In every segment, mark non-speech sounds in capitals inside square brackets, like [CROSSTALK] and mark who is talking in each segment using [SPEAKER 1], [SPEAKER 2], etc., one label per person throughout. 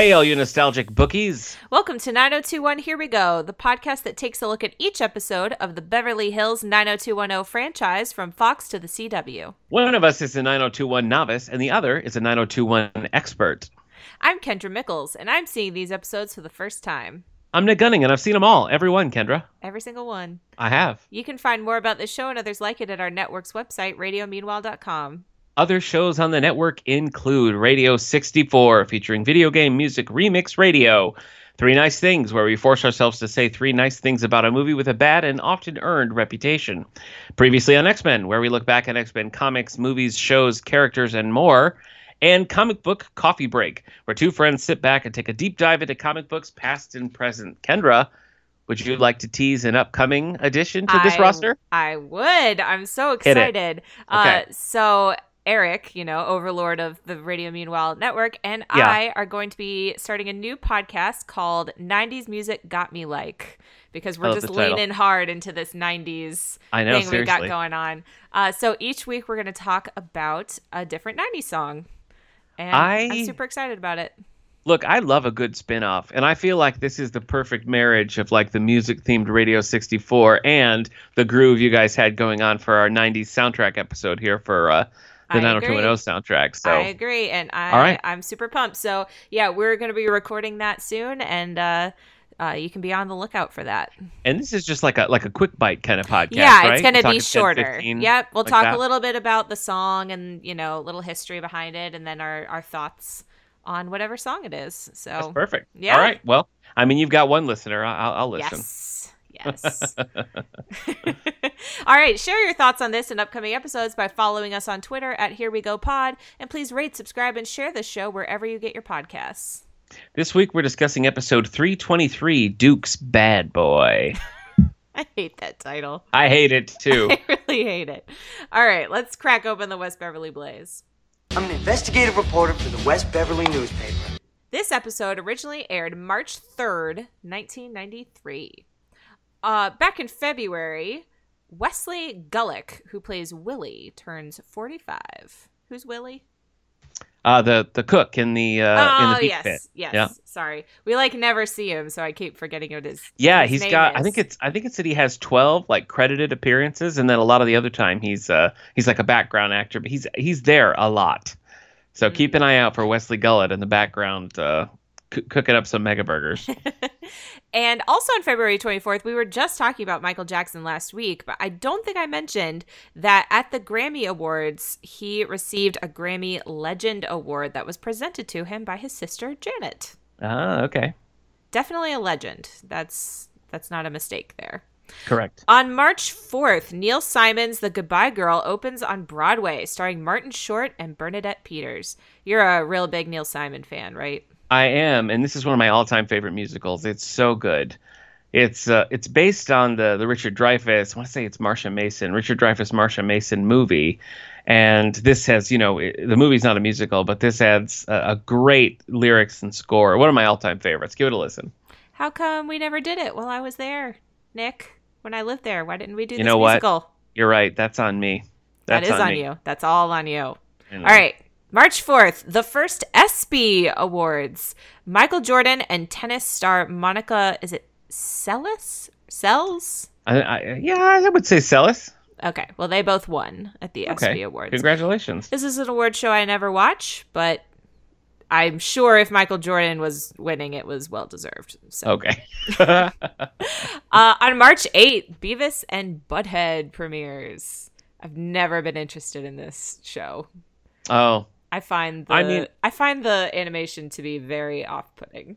[SPEAKER 1] Hey, all you nostalgic bookies.
[SPEAKER 2] Welcome to 9021 Here We Go, the podcast that takes a look at each episode of the Beverly Hills 90210 franchise from Fox to the CW.
[SPEAKER 1] One of us is a 9021 novice, and the other is a 9021 expert.
[SPEAKER 2] I'm Kendra Mickles, and I'm seeing these episodes for the first time.
[SPEAKER 1] I'm Nick Gunning, and I've seen them all. Every one, Kendra.
[SPEAKER 2] Every single one.
[SPEAKER 1] I have.
[SPEAKER 2] You can find more about this show and others like it at our network's website, radiomeanwhile.com.
[SPEAKER 1] Other shows on the network include Radio 64, featuring video game music remix radio. Three Nice Things, where we force ourselves to say three nice things about a movie with a bad and often earned reputation. Previously on X Men, where we look back at X Men comics, movies, shows, characters, and more. And Comic Book Coffee Break, where two friends sit back and take a deep dive into comic books past and present. Kendra, would you like to tease an upcoming addition to this
[SPEAKER 2] I-
[SPEAKER 1] roster?
[SPEAKER 2] I would. I'm so excited. Uh,
[SPEAKER 1] Okay.
[SPEAKER 2] so Eric, you know, overlord of the Radio Meanwhile network, and
[SPEAKER 1] Yeah.
[SPEAKER 2] I are going to be starting a new podcast called 90s Music Got Me Like because we're just leaning hard into this 90s
[SPEAKER 1] I know,
[SPEAKER 2] thing we got going on. Uh, so each week we're going to talk about a different 90s song. And
[SPEAKER 1] I-
[SPEAKER 2] I'm super excited about it.
[SPEAKER 1] Look, I love a good spin-off, and I feel like this is the perfect marriage of like the music-themed Radio 64 and the groove you guys had going on for our 90s soundtrack episode here for uh, the
[SPEAKER 2] I
[SPEAKER 1] 90210 soundtrack. So,
[SPEAKER 2] I agree, and I,
[SPEAKER 1] All right.
[SPEAKER 2] I'm super pumped. So yeah, we're going to be recording that soon, and uh, uh, you can be on the lookout for that.
[SPEAKER 1] and this is just like a like a quick bite kind of podcast,
[SPEAKER 2] yeah,
[SPEAKER 1] right?
[SPEAKER 2] it's going to be
[SPEAKER 1] 10,
[SPEAKER 2] shorter.
[SPEAKER 1] 15,
[SPEAKER 2] Yep, we'll
[SPEAKER 1] like
[SPEAKER 2] talk
[SPEAKER 1] that.
[SPEAKER 2] a little bit about the song and you know a little history behind it, and then our our thoughts on whatever song it is. So
[SPEAKER 1] That's perfect.
[SPEAKER 2] Yeah.
[SPEAKER 1] All right. Well, I mean, you've got one listener. I'll, I'll listen.
[SPEAKER 2] Yes. Yes. [LAUGHS] [LAUGHS] All right. Share your thoughts on this and upcoming episodes by following us on Twitter at Here We Go Pod. And please rate, subscribe, and share this show wherever you get your podcasts.
[SPEAKER 1] This week we're discussing episode 323, Duke's Bad Boy. [LAUGHS]
[SPEAKER 2] I hate that title.
[SPEAKER 1] I hate it too.
[SPEAKER 2] I really hate it. All right. Let's crack open the West Beverly Blaze.
[SPEAKER 3] I'm an investigative reporter for the West Beverly newspaper.
[SPEAKER 2] This episode originally aired March 3rd, 1993. Uh, back in February, Wesley Gullick, who plays Willie, turns 45. Who's Willie?
[SPEAKER 1] Uh, the the cook in the uh, in
[SPEAKER 2] oh,
[SPEAKER 1] the beef
[SPEAKER 2] yes.
[SPEAKER 1] pit.
[SPEAKER 2] Yes.
[SPEAKER 1] Yeah.
[SPEAKER 2] Sorry. We like never see him, so I keep forgetting what his
[SPEAKER 1] Yeah,
[SPEAKER 2] his
[SPEAKER 1] he's
[SPEAKER 2] name
[SPEAKER 1] got. I think it's. I think it's that he has twelve like credited appearances, and then a lot of the other time he's uh he's like a background actor, but he's he's there a lot. So
[SPEAKER 2] Mm-hmm.
[SPEAKER 1] keep an eye out for Wesley Gullett in the background, uh, c- cooking up some mega burgers. [LAUGHS]
[SPEAKER 2] And also on February 24th, we were just talking about Michael Jackson last week, but I don't think I mentioned that at the Grammy Awards, he received a Grammy Legend Award that was presented to him by his sister Janet.
[SPEAKER 1] ah, okay,
[SPEAKER 2] Definitely a legend. That's that's not a mistake there.
[SPEAKER 1] correct.
[SPEAKER 2] On March 4th, Neil Simon's The Goodbye Girl opens on Broadway, starring Martin Short and Bernadette Peters. You're a real big Neil Simon fan, right?
[SPEAKER 1] I am, and this is one of my all-time favorite musicals. It's so good. It's uh, it's based on the the Richard Dreyfuss. I want to say it's Marsha Mason, Richard Dreyfuss, Marsha Mason movie, and this has you know it- the movie's not a musical, but this adds a, a great lyrics and score. One of my all-time favorites. Give it a listen.
[SPEAKER 2] How come we never did it while I was there, Nick? When I lived there, why didn't we do
[SPEAKER 1] You
[SPEAKER 2] this
[SPEAKER 1] know what? You're right. That's on me.
[SPEAKER 2] That
[SPEAKER 1] That's
[SPEAKER 2] is on,
[SPEAKER 1] me.
[SPEAKER 2] you. That's all on you. All right. March 4th, the first ESPY Awards. Michael Jordan and tennis star Monica, is it Sellis? Sells?
[SPEAKER 1] I, I, yeah, I would say Celis.
[SPEAKER 2] Okay. Well, they both won at the ESPY
[SPEAKER 1] Okay.
[SPEAKER 2] Awards.
[SPEAKER 1] Congratulations.
[SPEAKER 2] This is an award show I never watch, but I'm sure if Michael Jordan was winning, it was well deserved. So,
[SPEAKER 1] Okay. [LAUGHS] [LAUGHS]
[SPEAKER 2] uh, on March 8th, Beavis and Butthead premieres. I've never been interested in this show.
[SPEAKER 1] oh,
[SPEAKER 2] I find the
[SPEAKER 1] I mean I,
[SPEAKER 2] find the animation to be very off-putting.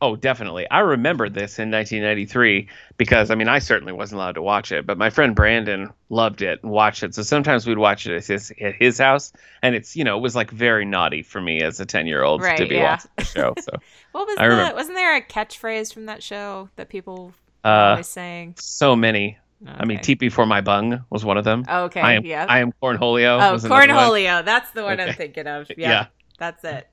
[SPEAKER 1] Oh, definitely. I remember this in 1993 because I mean I certainly wasn't allowed to watch it, but my friend Brandon loved it and watched it. So sometimes we'd watch it at his at his house, and it's you know it was like very naughty for me as a 10 year old to be
[SPEAKER 2] yeah.
[SPEAKER 1] watching the show. So [LAUGHS]
[SPEAKER 2] What was
[SPEAKER 1] I remember.
[SPEAKER 2] wasn't there a catchphrase from that show that people were
[SPEAKER 1] uh,
[SPEAKER 2] always saying?
[SPEAKER 1] so many. I mean,
[SPEAKER 2] Okay.
[SPEAKER 1] TP for my bung was one of them.
[SPEAKER 2] Okay,
[SPEAKER 1] I am
[SPEAKER 2] yeah.
[SPEAKER 1] I am cornholio.
[SPEAKER 2] Oh,
[SPEAKER 1] was another one.
[SPEAKER 2] Cornholio. That's the one I'm thinking of. [LAUGHS] Yeah,
[SPEAKER 1] Yeah.
[SPEAKER 2] That's it.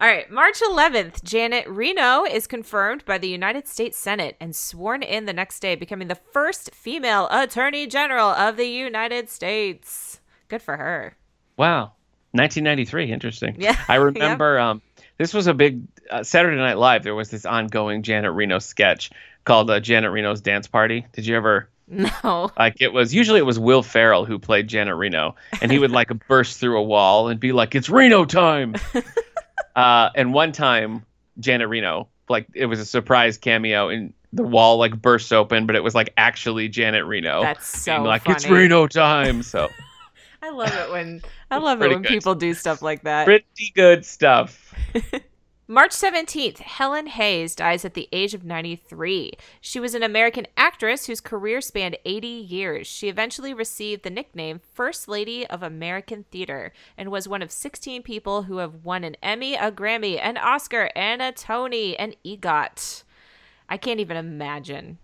[SPEAKER 2] All right. March 11th, Janet Reno is confirmed by the United States Senate and sworn in the next day, becoming the first female Attorney General of the United States. Good for her.
[SPEAKER 1] Wow. 1993. Interesting.
[SPEAKER 2] Yeah,
[SPEAKER 1] I [LAUGHS] remember um, this was a big uh, Saturday Night Live. There was this ongoing Janet Reno sketch called uh, Janet Reno's Dance Party. Did you ever?
[SPEAKER 2] No. [LAUGHS]
[SPEAKER 1] Like it was usually it was Will Ferrell who played Janet Reno, and he would like [LAUGHS] burst through a wall and be like, "It's Reno time." [LAUGHS] uh, and one time, Janet Reno, like it was a surprise cameo, and the wall like burst open, but it was like actually Janet Reno.
[SPEAKER 2] That's so
[SPEAKER 1] being like
[SPEAKER 2] funny.
[SPEAKER 1] it's Reno time. So
[SPEAKER 2] I love it when I love it when
[SPEAKER 1] good.
[SPEAKER 2] people do stuff like that.
[SPEAKER 1] pretty good stuff.
[SPEAKER 2] March 17th, Helen Hayes dies at the age of 93. She was an American actress whose career spanned 80 years. She eventually received the nickname First Lady of American Theater and was one of 16 people who have won an Emmy, a Grammy, an Oscar, and a Tony, and EGOT. I can't even imagine.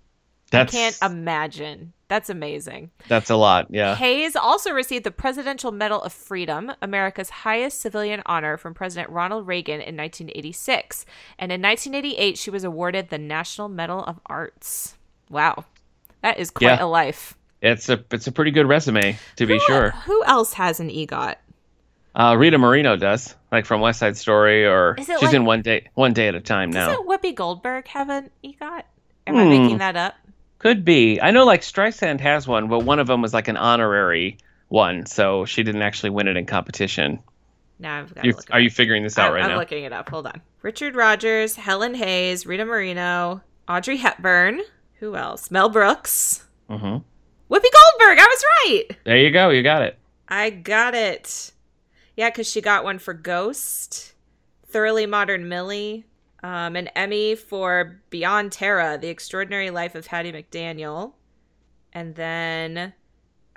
[SPEAKER 1] That's
[SPEAKER 2] I can't imagine. That's amazing.
[SPEAKER 1] that's a lot. Yeah.
[SPEAKER 2] Hayes also received the Presidential Medal of Freedom, America's highest civilian honor from President Ronald Reagan in 1986. And in 1988, she was awarded the National Medal of Arts. Wow. That is quite
[SPEAKER 1] Yeah.
[SPEAKER 2] a life.
[SPEAKER 1] It's a it's a pretty good resume to be
[SPEAKER 2] Who-
[SPEAKER 1] sure.
[SPEAKER 2] Who else has an EGOT?
[SPEAKER 1] Uh, Rita Moreno does, like from West Side Story, or she's
[SPEAKER 2] like-
[SPEAKER 1] in one day one day at a time now.
[SPEAKER 2] Doesn't Whoopi Goldberg have an EGOT? Am I
[SPEAKER 1] Hmm.
[SPEAKER 2] making that up?
[SPEAKER 1] Could be. I know like Streisand has one, but one of them was like an honorary one, so she didn't actually win it in competition.
[SPEAKER 2] Now I've got to
[SPEAKER 1] You, are
[SPEAKER 2] up.
[SPEAKER 1] you figuring this out
[SPEAKER 2] I'm,
[SPEAKER 1] right
[SPEAKER 2] I'm
[SPEAKER 1] now?
[SPEAKER 2] looking it up. Hold on. Richard Rodgers, Helen Hayes, Rita Moreno, Audrey Hepburn. Who else? Mel Brooks.
[SPEAKER 1] hmm
[SPEAKER 2] Whoopi Goldberg. I was right.
[SPEAKER 1] There you go. You got it.
[SPEAKER 2] I got it. Yeah, because she got one for Ghost, Thoroughly Modern Millie, um, an Emmy for Beyond Tara, The Extraordinary Life of Hattie McDaniel, and then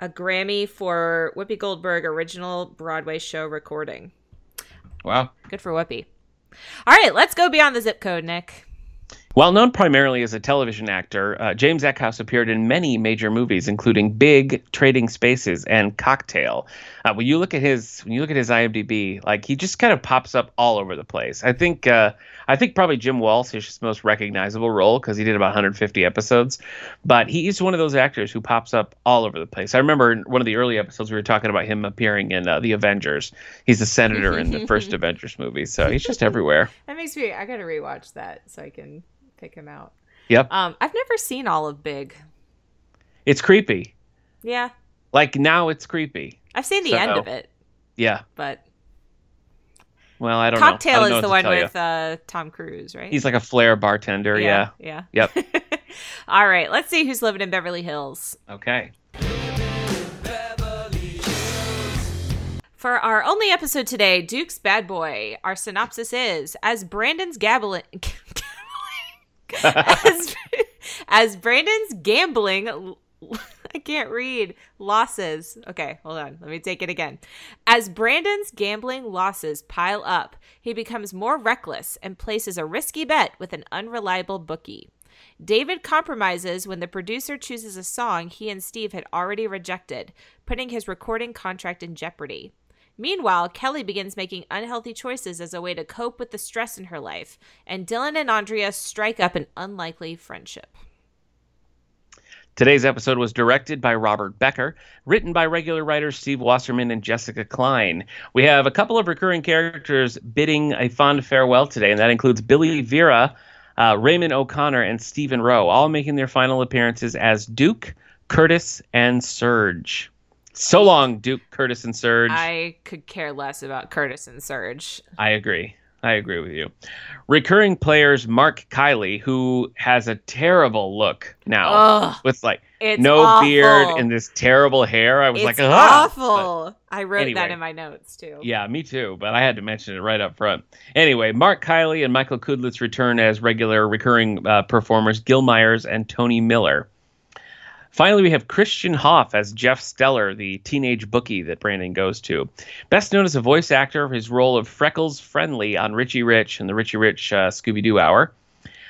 [SPEAKER 2] a Grammy for Whoopi Goldberg Original Broadway Show Recording.
[SPEAKER 1] Wow.
[SPEAKER 2] Good for Whoopi. All right, let's go beyond the zip code, Nick.
[SPEAKER 1] Well known primarily as a television actor, uh, James Eckhouse appeared in many major movies, including Big, Trading Places, and Cocktail. Uh, when you look at his when you look at his IMDb, like he just kind of pops up all over the place. I think uh, I think probably Jim Walsh is his most recognizable role because he did about 150 episodes, but he is one of those actors who pops up all over the place. I remember in one of the early episodes we were talking about him appearing in uh, the Avengers. He's the senator in the first [LAUGHS] Avengers movie, so he's just everywhere. [LAUGHS]
[SPEAKER 2] That makes me. I gotta rewatch that so I can pick him out.
[SPEAKER 1] Yep,
[SPEAKER 2] Um, I've never seen all of Big.
[SPEAKER 1] it's creepy.
[SPEAKER 2] Yeah,
[SPEAKER 1] Like now, it's creepy.
[SPEAKER 2] I've seen the
[SPEAKER 1] So-
[SPEAKER 2] end of it,
[SPEAKER 1] Yeah.
[SPEAKER 2] but
[SPEAKER 1] Well, I don't know.
[SPEAKER 2] Cocktail
[SPEAKER 1] know
[SPEAKER 2] is the one with uh, Tom Cruise, right?
[SPEAKER 1] He's like a flair bartender. Yeah.
[SPEAKER 2] yeah.
[SPEAKER 1] Yep. [LAUGHS]
[SPEAKER 2] all right, let's see who's living in Beverly Hills.
[SPEAKER 1] Okay.
[SPEAKER 2] For our only episode today, Duke's Bad Boy, our synopsis is as Brandon's gabbling. [LAUGHS] [LAUGHS] as, as Brandon's gambling. I can't read. Losses. Okay, hold on. Let me take it again. As Brandon's gambling losses pile up, he becomes more reckless and places a risky bet with an unreliable bookie. David compromises when the producer chooses a song he and Steve had already rejected, putting his recording contract in jeopardy. Meanwhile, Kelly begins making unhealthy choices as a way to cope with the stress in her life, and Dylan and Andrea strike up an unlikely friendship.
[SPEAKER 1] Today's episode was directed by Robert Becker, written by regular writers Steve Wasserman and Jessica Klein. We have a couple of recurring characters bidding a fond farewell today, and that includes Billy Vera, uh, Raymond O'Connor, and Stephen Rowe, all making their final appearances as Duke, Curtis, and Serge. So long, Duke, Curtis, and Serge.
[SPEAKER 2] I could care less about Curtis and Serge.
[SPEAKER 1] I agree. I agree with you. Recurring players Mark Kiely, who has a terrible look now
[SPEAKER 2] Ugh,
[SPEAKER 1] with like no
[SPEAKER 2] awful.
[SPEAKER 1] beard and this terrible hair. I was
[SPEAKER 2] it's
[SPEAKER 1] like, ah!
[SPEAKER 2] awful. I wrote that in my notes too.
[SPEAKER 1] Yeah, me too. But I had to mention it right up front. Anyway, Mark Kiely and Michael Cudlitz return as regular recurring uh, performers Gil Myers and Tony Miller. Finally, we have Christian Hoff as Jeff Steller, the teenage bookie that Brandon goes to. Best known as a voice actor for his role of Freckles Friendly on Richie Rich and the Richie Rich uh, Scooby Doo Hour.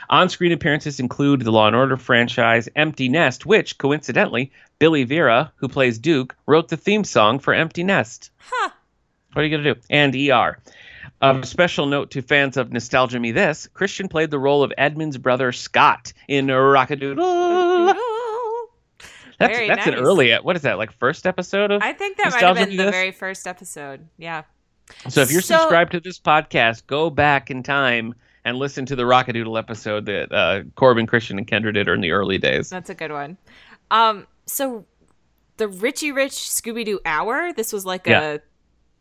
[SPEAKER 1] On screen appearances include the Law and Order franchise Empty Nest, which, coincidentally, Billy Vera, who plays Duke, wrote the theme song for Empty Nest.
[SPEAKER 2] Huh.
[SPEAKER 1] What are you going to do? And ER. Of a special note to fans of Nostalgia Me This, Christian played the role of Edmond's brother Scott in Rock-a-Doodle. That's,
[SPEAKER 2] Very
[SPEAKER 1] that's an early, what is that, like first episode of?
[SPEAKER 2] I think that might have been the very first episode. Yeah.
[SPEAKER 1] So if you're
[SPEAKER 2] So-
[SPEAKER 1] subscribed to this podcast, go back in time and listen to the Rock-a-Doodle episode that uh, Corbin, Christian, and Kendra did in the early days.
[SPEAKER 2] That's a good one. Um, so the Richie Rich Scooby Doo Hour. This was like
[SPEAKER 1] Yeah.
[SPEAKER 2] a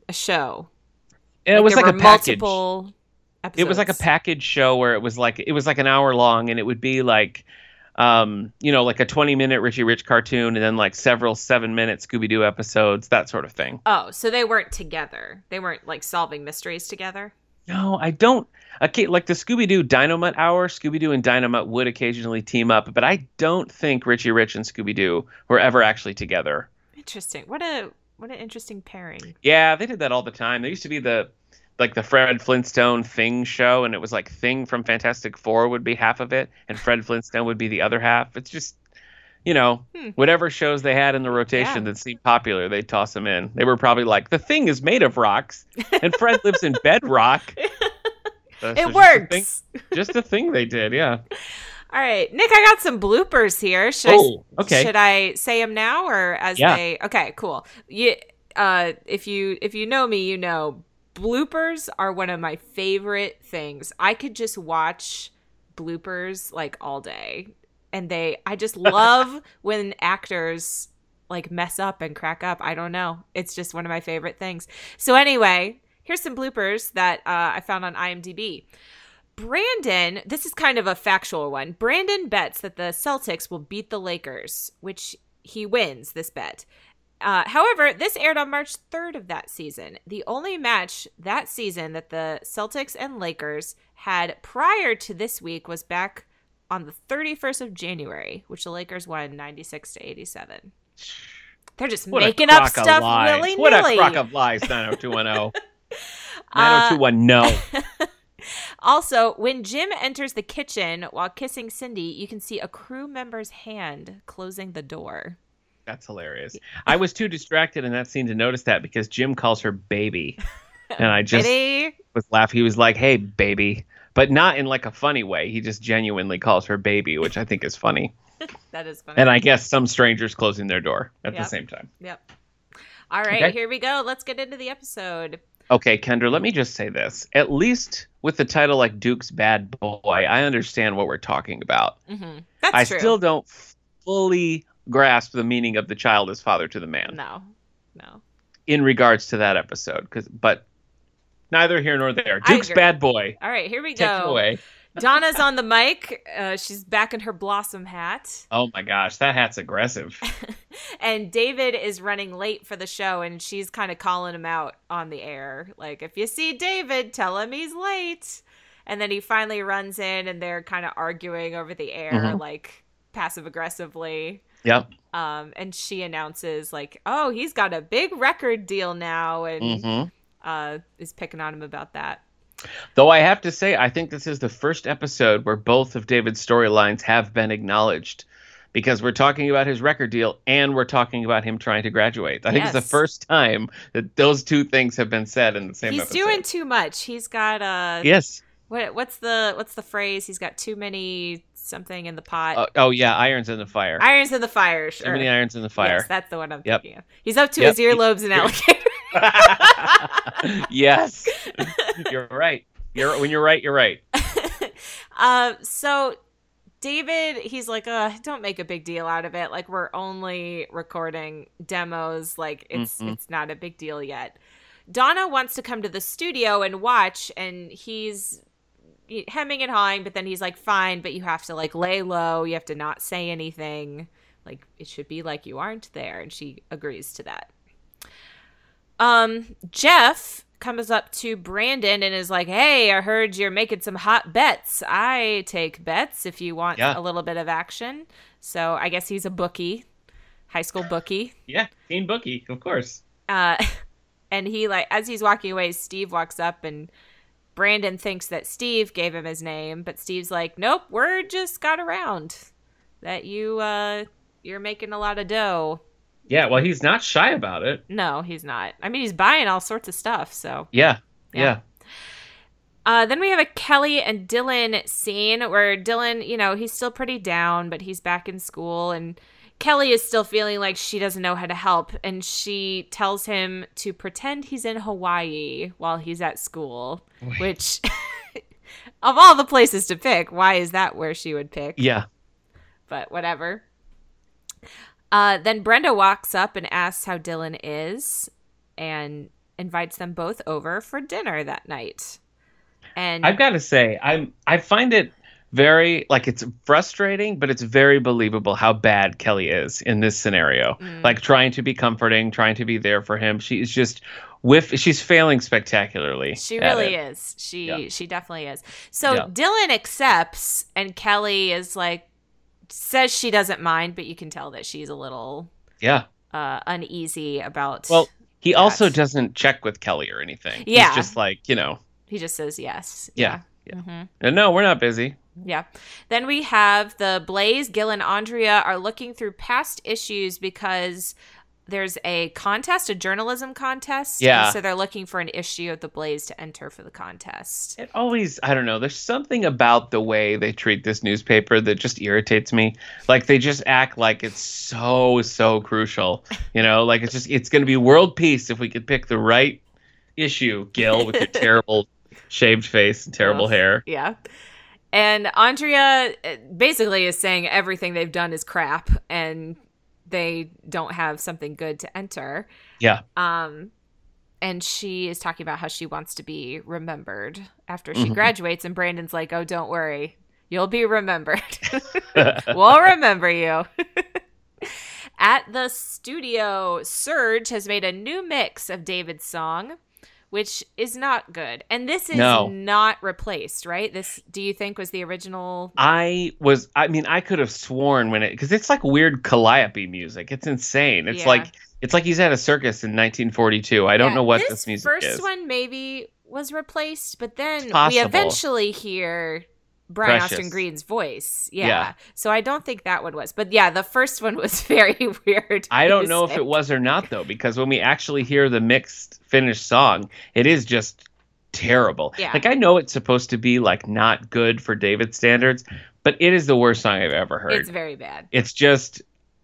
[SPEAKER 2] a show.
[SPEAKER 1] And it was like a package.
[SPEAKER 2] multiple. Episodes.
[SPEAKER 1] It was like a package show where it was like it was like an hour long, and it would be like, um, you know, like a 20 minute Richie Rich cartoon, and then like several seven minute Scooby Doo episodes, that sort of thing.
[SPEAKER 2] Oh, so they weren't together. They weren't like solving mysteries together.
[SPEAKER 1] No, I don't. Okay, like the Scooby Doo Dynomutt Hour, Scooby Doo and Dynomutt would occasionally team up, but I don't think Richie Rich and Scooby Doo were ever actually together.
[SPEAKER 2] Interesting. What a what an interesting pairing.
[SPEAKER 1] Yeah, they did that all the time. There used to be the like the Fred Flintstone Thing show, and it was like Thing from Fantastic Four would be half of it, and Fred [LAUGHS] Flintstone would be the other half. It's just, you know,
[SPEAKER 2] Hmm.
[SPEAKER 1] whatever shows they had in the rotation
[SPEAKER 2] Yeah.
[SPEAKER 1] that seemed popular, they'd toss them in. They were probably like, the Thing is made of rocks, and Fred lives in bedrock. [LAUGHS] Uh, so
[SPEAKER 2] It
[SPEAKER 1] just a
[SPEAKER 2] works.
[SPEAKER 1] thing- just a thing they did, yeah. [LAUGHS]
[SPEAKER 2] All right, Nick, I got some bloopers here. Should
[SPEAKER 1] Oh,
[SPEAKER 2] I,
[SPEAKER 1] okay.
[SPEAKER 2] Should I say them now or as
[SPEAKER 1] Yeah.
[SPEAKER 2] they? Okay, cool. You, uh, if you if you know me, you know bloopers are one of my favorite things. I could just watch bloopers like all day, and they. I just [LAUGHS] love when actors like mess up and crack up. I don't know. It's just one of my favorite things. So anyway, here's some bloopers that uh, I found on IMDb. Brandon, this is kind of a factual one. Brandon bets that the Celtics will beat the Lakers, which he wins this bet. Uh, however, this aired on March 3rd of that season. The only match that season that the Celtics and Lakers had prior to this week was back on the 31st of January, which the Lakers won 96 to 87. They're just
[SPEAKER 1] What
[SPEAKER 2] making up stuff willy
[SPEAKER 1] What a
[SPEAKER 2] nilly.
[SPEAKER 1] crock of lies, 90210. [LAUGHS] [LAUGHS]
[SPEAKER 2] Uh,
[SPEAKER 1] 90210, [LAUGHS] no.
[SPEAKER 2] Also, when Jim enters the kitchen while kissing Cindy, you can see a crew member's hand closing the door.
[SPEAKER 1] That's hilarious. [LAUGHS] I was too distracted in that scene to notice that because Jim calls her baby. [LAUGHS] And I just was laughing. He was like, hey, baby. But not in like a funny way. He just genuinely calls her baby, which I think is funny. [LAUGHS]
[SPEAKER 2] That is funny.
[SPEAKER 1] And I guess some strangers closing their door at
[SPEAKER 2] Yep.
[SPEAKER 1] the same time.
[SPEAKER 2] Yep. All right,
[SPEAKER 1] Okay.
[SPEAKER 2] here we go. Let's get into the episode.
[SPEAKER 1] Okay, Kendra, let me just say this. At least with the title like Duke's Bad Boy, I understand what we're talking about.
[SPEAKER 2] hmm That's
[SPEAKER 1] I
[SPEAKER 2] true.
[SPEAKER 1] still don't fully grasp the meaning of the child as father to the man
[SPEAKER 2] no, no.
[SPEAKER 1] in regards to that episode. Cause, but neither here nor there. Duke's. Bad Boy.
[SPEAKER 2] All right, here we
[SPEAKER 1] Take it
[SPEAKER 2] go.
[SPEAKER 1] away.
[SPEAKER 2] Donna's on the mic. Uh, she's back in her blossom hat.
[SPEAKER 1] Oh my gosh, that hat's aggressive. [LAUGHS]
[SPEAKER 2] and David is running late for the show, and she's kind of calling him out on the air. Like, if you see David, tell him he's late. And then he finally runs in, and they're kind of arguing over the air,
[SPEAKER 1] Mhm.
[SPEAKER 2] like passive aggressively.
[SPEAKER 1] Yep.
[SPEAKER 2] Um, and she announces, like, oh, he's got a big record deal now, and
[SPEAKER 1] hmm
[SPEAKER 2] uh, is picking on him about that.
[SPEAKER 1] Though I have to say, I think this is the first episode where both of David's storylines have been acknowledged. Because we're talking about his record deal and we're talking about him trying to graduate. I think it's the first time that those two things have been said in the same episode.
[SPEAKER 2] he's
[SPEAKER 1] episode.
[SPEAKER 2] doing too much. He's got uh,
[SPEAKER 1] Yes.
[SPEAKER 2] what what's the what's the phrase? He's got too many something in the pot.
[SPEAKER 1] Uh, oh yeah, irons in the fire.
[SPEAKER 2] Irons in the fire.
[SPEAKER 1] Too
[SPEAKER 2] Sure.
[SPEAKER 1] many irons in the fire.
[SPEAKER 2] Yes, that's the one I'm
[SPEAKER 1] Yep.
[SPEAKER 2] thinking of. He's up to
[SPEAKER 1] Yep.
[SPEAKER 2] his earlobes and [LAUGHS] alligator. [LAUGHS]
[SPEAKER 1] yes, [LAUGHS] you're right. You're when you're right, you're right.
[SPEAKER 2] um, so David, he's like, uh, don't make a big deal out of it. Like we're only recording demos. Like it's
[SPEAKER 1] Mhm.
[SPEAKER 2] it's not a big deal yet. Donna wants to come to the studio and watch, and he's hemming and hawing, but then he's like, fine, but you have to like lay low. You have to not say anything. Like it should be like you aren't there. And she agrees to that. Um, Jeff comes up to Brandon and is like, "Hey, I heard you're making some hot bets. I take bets if you want
[SPEAKER 1] Yeah.
[SPEAKER 2] a little bit of action." So I guess he's a bookie, high school bookie.
[SPEAKER 1] Yeah, Teen Bookie, of course.
[SPEAKER 2] Uh, [LAUGHS] and he like as he's walking away, Steve walks up and Brandon thinks that Steve gave him his name, but Steve's like, "Nope, word just got around that you uh you're making a lot of dough."
[SPEAKER 1] Yeah, well, he's not shy about it.
[SPEAKER 2] No, he's not. I mean, he's buying all sorts of stuff, so
[SPEAKER 1] Yeah,
[SPEAKER 2] Yeah.
[SPEAKER 1] yeah.
[SPEAKER 2] Uh, then we have a Kelly and Dylan scene where Dylan, you know, he's still pretty down, but he's back in school. And Kelly is still feeling like she doesn't know how to help, and she tells him to pretend he's in Hawaii while he's at school, which, [LAUGHS] of all the places to pick, why is that where she would pick?
[SPEAKER 1] Yeah.
[SPEAKER 2] But whatever. Uh, then Brenda walks up and asks how Dylan is and invites them both over for dinner that night. And
[SPEAKER 1] I've got to say, I'm I find it very like it's frustrating, but it's very believable how bad Kelly is in this scenario.
[SPEAKER 2] Mm.
[SPEAKER 1] Like trying to be comforting, trying to be there for him. She's just whiff. She's failing spectacularly.
[SPEAKER 2] She really
[SPEAKER 1] it.
[SPEAKER 2] is. She
[SPEAKER 1] Yeah.
[SPEAKER 2] she definitely is. So
[SPEAKER 1] Yeah.
[SPEAKER 2] Dylan accepts and Kelly is like says she doesn't mind, but you can tell that she's a little
[SPEAKER 1] Yeah.
[SPEAKER 2] uh uneasy about
[SPEAKER 1] Well, he also doesn't check with Kelly or anything.
[SPEAKER 2] Yeah.
[SPEAKER 1] He's just like you know.
[SPEAKER 2] he just says yes.
[SPEAKER 1] Yeah.
[SPEAKER 2] Mhm.
[SPEAKER 1] "And No, we're not busy.
[SPEAKER 2] Yeah. Then we have the Blaze, Gil, and Andrea are looking through past issues because there's a contest, a journalism contest.
[SPEAKER 1] Yeah.
[SPEAKER 2] so they're looking for an issue of the Blaze to enter for the contest.
[SPEAKER 1] It always, I don't know. There's something about the way they treat this newspaper that just irritates me. Like they just act like it's so, so crucial. You know, like it's just, it's going to be world peace if we could pick the right issue, Gil, with your [LAUGHS] terrible shaved face and terrible hair.
[SPEAKER 2] Yeah. And Andrea uh, basically is saying everything they've done is crap and they don't have something good to enter.
[SPEAKER 1] Yeah.
[SPEAKER 2] Um and she is talking about how she wants to be remembered after she
[SPEAKER 1] Mhm.
[SPEAKER 2] graduates and Brandon's like, "Oh, don't worry. You'll be remembered. [LAUGHS] [LAUGHS] we'll remember you." [LAUGHS] At the studio, Serge has made a new mix of David's song, which is not good. And this is
[SPEAKER 1] No.
[SPEAKER 2] not replaced, right? This do you think was the original?
[SPEAKER 1] I was, I mean, I could have sworn when it, because it's like weird calliope music. It's insane. It's
[SPEAKER 2] Yeah.
[SPEAKER 1] like, it's like he's at a circus in 1942. I don't
[SPEAKER 2] Yeah,
[SPEAKER 1] know what
[SPEAKER 2] this,
[SPEAKER 1] this, music
[SPEAKER 2] first
[SPEAKER 1] is.
[SPEAKER 2] one maybe was replaced, but then we eventually hear Brian
[SPEAKER 1] Precious.
[SPEAKER 2] Austin Green's voice. Yeah.
[SPEAKER 1] Yeah.
[SPEAKER 2] So I don't think that one was. But yeah, the first one was [LAUGHS] very weird.
[SPEAKER 1] I don't know if it was or not though, because when we actually hear the mixed finished song, it is just terrible.
[SPEAKER 2] Yeah.
[SPEAKER 1] Like I know it's supposed to be like not good for David standards, but it is the worst song I've ever heard.
[SPEAKER 2] It's very bad.
[SPEAKER 1] It's just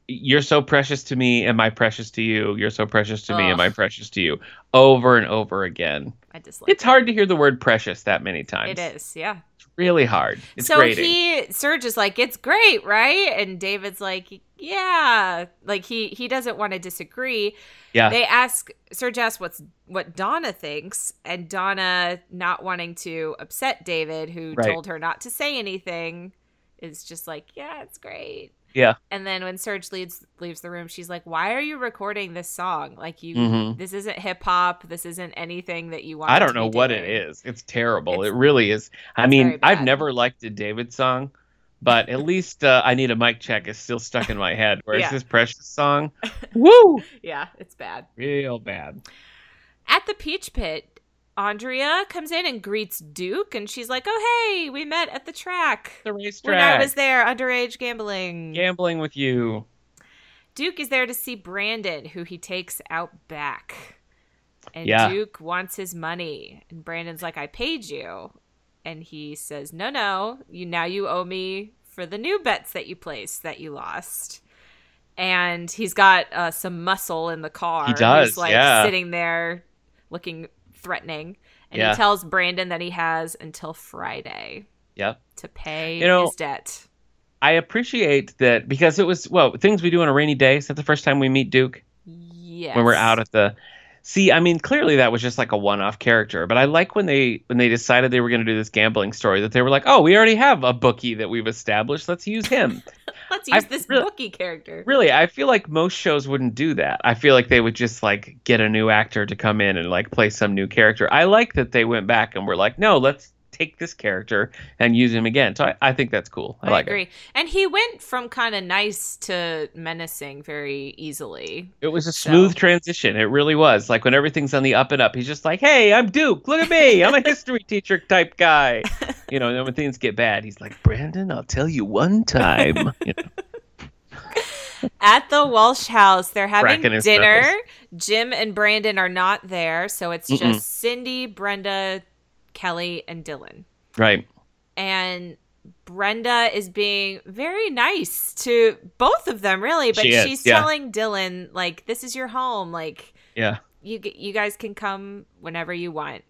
[SPEAKER 1] you're so precious to me, am I precious to you? You're so precious to me, am I
[SPEAKER 2] Ugh.
[SPEAKER 1] precious to you? Over and over again.
[SPEAKER 2] I dislike
[SPEAKER 1] It's hard to hear the word precious that many times.
[SPEAKER 2] it is, yeah.
[SPEAKER 1] It's really hard. It's
[SPEAKER 2] so
[SPEAKER 1] grating.
[SPEAKER 2] he Serge is like, it's great, right? And David's like, yeah. Like he he doesn't want to disagree.
[SPEAKER 1] yeah.
[SPEAKER 2] They ask Serge asks what's what Donna thinks, and Donna not wanting to upset David, who
[SPEAKER 1] Right.
[SPEAKER 2] told her not to say anything, is just like, yeah, it's great.
[SPEAKER 1] Yeah.
[SPEAKER 2] And then when Serge leaves leaves the room, she's like, "Why are you recording this song? Like you,
[SPEAKER 1] Mhm.
[SPEAKER 2] this isn't hip hop. This isn't anything that you want."
[SPEAKER 1] I don't know what it
[SPEAKER 2] doing."
[SPEAKER 1] is. It's terrible.
[SPEAKER 2] It's-
[SPEAKER 1] it really is. I mean, I've never liked a David song, but at least uh, I need a mic check is still stuck in my head. Whereas
[SPEAKER 2] Yeah.
[SPEAKER 1] this Precious song, [LAUGHS] woo,
[SPEAKER 2] Yeah, it's bad.
[SPEAKER 1] real bad.
[SPEAKER 2] At the Peach Pit, Andrea comes in and greets Duke, and she's like, "Oh, hey, we met at the track
[SPEAKER 1] The
[SPEAKER 2] when I was there, underage gambling."
[SPEAKER 1] gambling with you.
[SPEAKER 2] Duke is there to see Brandon, who he takes out back. And
[SPEAKER 1] Yeah.
[SPEAKER 2] Duke wants his money. And Brandon's like, I paid you. And he says, No, no, you now you owe me for the new bets that you placed that you lost. And he's got uh, some muscle in the car.
[SPEAKER 1] He does,
[SPEAKER 2] He's like
[SPEAKER 1] yeah.
[SPEAKER 2] sitting there looking threatening. And
[SPEAKER 1] Yeah.
[SPEAKER 2] he tells Brandon that he has until Friday
[SPEAKER 1] Yep.
[SPEAKER 2] to pay
[SPEAKER 1] You know,
[SPEAKER 2] his debt.
[SPEAKER 1] I appreciate that because it was well things we do on a rainy day. Is that the first time we meet Duke
[SPEAKER 2] Yes.
[SPEAKER 1] when we're out at the? See, I mean, clearly that was just like a one-off character, but I like when they when they decided they were going to do this gambling story that they were like, oh, we already have a bookie that we've established. Let's use him. [LAUGHS]
[SPEAKER 2] Let's
[SPEAKER 1] I
[SPEAKER 2] use this
[SPEAKER 1] really-
[SPEAKER 2] bookie character.
[SPEAKER 1] really, I feel like most shows wouldn't do that. I feel like they would just like get a new actor to come in and like play some new character. I like that they went back and were like, no, let's take this character and use him again. So I, I think that's cool. I,
[SPEAKER 2] I,
[SPEAKER 1] like
[SPEAKER 2] agree.
[SPEAKER 1] it.
[SPEAKER 2] And he went from kind of nice to menacing very easily.
[SPEAKER 1] It was a
[SPEAKER 2] So-
[SPEAKER 1] smooth transition. It really was. Like when everything's on the up and up, he's just like, "Hey, I'm Duke. Look at me. I'm a history teacher type guy." [LAUGHS] You know, and when things get bad, he's like, "Brandon, I'll tell you one time." [LAUGHS] You know?
[SPEAKER 2] At the Walsh house, they're having dinner. Jim and Brandon are not there, so it's
[SPEAKER 1] Mm-mm.
[SPEAKER 2] just Cindy, Brenda, Kelly, and Dylan.
[SPEAKER 1] Right.
[SPEAKER 2] And Brenda is being very nice to both of them, really, but
[SPEAKER 1] She
[SPEAKER 2] she's
[SPEAKER 1] yeah.
[SPEAKER 2] telling Dylan like, "This is your home. Like,
[SPEAKER 1] Yeah.
[SPEAKER 2] you you guys can come whenever you want."